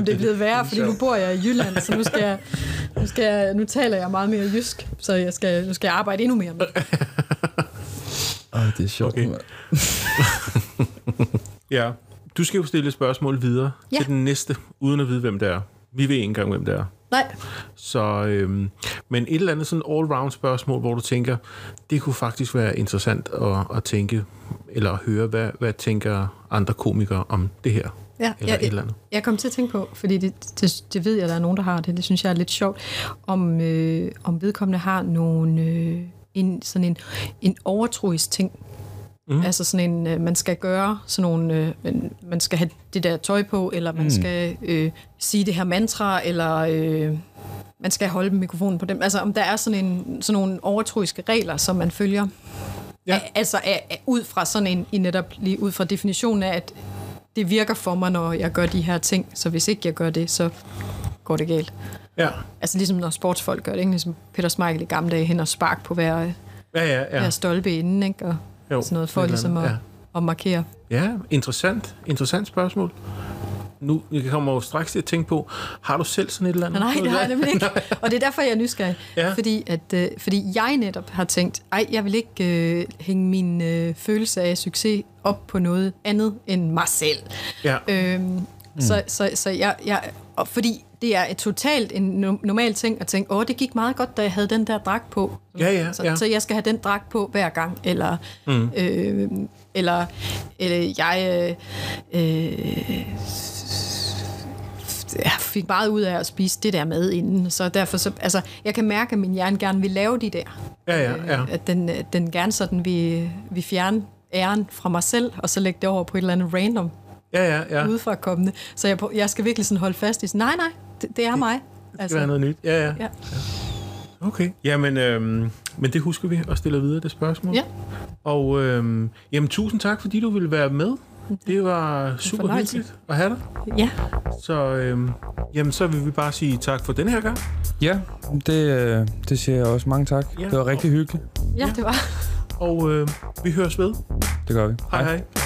det er blevet værre, fordi nu bor jeg i Jylland, så nu, skal jeg, nu, skal jeg, nu taler jeg meget mere jysk, så jeg skal, nu skal jeg arbejde endnu mere med Åh, det er sjovt. Okay. ja, du skal jo stille et spørgsmål videre ja. til den næste, uden at vide, hvem det er. Vi ved ikke engang, hvem det er. Nej. Så, øhm, men et eller andet sådan all-round spørgsmål, hvor du tænker, det kunne faktisk være interessant at, at tænke, eller at høre, hvad, hvad tænker andre komikere om det her? Ja, eller jeg, et eller andet. jeg kom til at tænke på, fordi det, det, det ved jeg, der er nogen, der har det, det synes jeg er lidt sjovt, om, øh, om vedkommende har nogle, øh, en, sådan en, en overtroisk ting, Mm. Altså sådan en, øh, man skal gøre sådan nogle, øh, man skal have det der tøj på, eller man mm. skal øh, sige det her mantra, eller øh, man skal holde mikrofonen på dem. Altså om der er sådan, en, sådan nogle overtroiske regler, som man følger. Ja. Altså er, er, ud fra sådan en, i netop lige ud fra definitionen af, at det virker for mig, når jeg gør de her ting, så hvis ikke jeg gør det, så går det galt. Ja. Altså ligesom når sportsfolk gør det, ikke? Ligesom Peter Smeichel i gamle dage hen og spark på hver, ja, ja, ja. hver stolpe inden, ikke? Og, jo, sådan noget for ligesom at, ja. at markere. Ja, interessant. Interessant spørgsmål. Nu jeg kommer jo straks til at tænke på, har du selv sådan et eller andet? Nej, det har jeg nemlig ikke. Og det er derfor, jeg er nysgerrig. Ja. Fordi, at, øh, fordi jeg netop har tænkt, ej, jeg vil ikke øh, hænge min øh, følelse af succes op på noget andet end mig selv. Ja. Øhm, mm. Så, så, så jeg, jeg, og fordi det er et totalt en normal ting at tænke, åh, det gik meget godt, da jeg havde den der dragt på. Ja, ja, så, ja. så jeg skal have den dragt på hver gang, eller, mm. øh, eller, eller jeg... Øh, øh, jeg fik meget ud af at spise det der mad inden, så derfor så, altså, jeg kan mærke, at min hjerne gerne vil lave de der. Ja, ja, ja. Øh, at den, den gerne sådan vil, vil fjerne æren fra mig selv, og så lægge det over på et eller andet random ja, ja, ja. udefra kommende. Så jeg, jeg skal virkelig sådan holde fast i, nej, nej, det, det er mig. Det skal altså. være noget nyt. Ja, ja. ja. Okay. Jamen, øhm, men det husker vi og stiller videre det spørgsmål. Ja. Og øhm, jamen, tusind tak, fordi du ville være med. Det var super hyggeligt at have dig. Ja. Så, øhm, jamen, så vil vi bare sige tak for den her gang. Ja, det, øh, det siger jeg også. Mange tak. Ja. Det var rigtig hyggeligt. Ja, det var. Og øh, vi høres ved. Det gør vi. Hej hej. hej.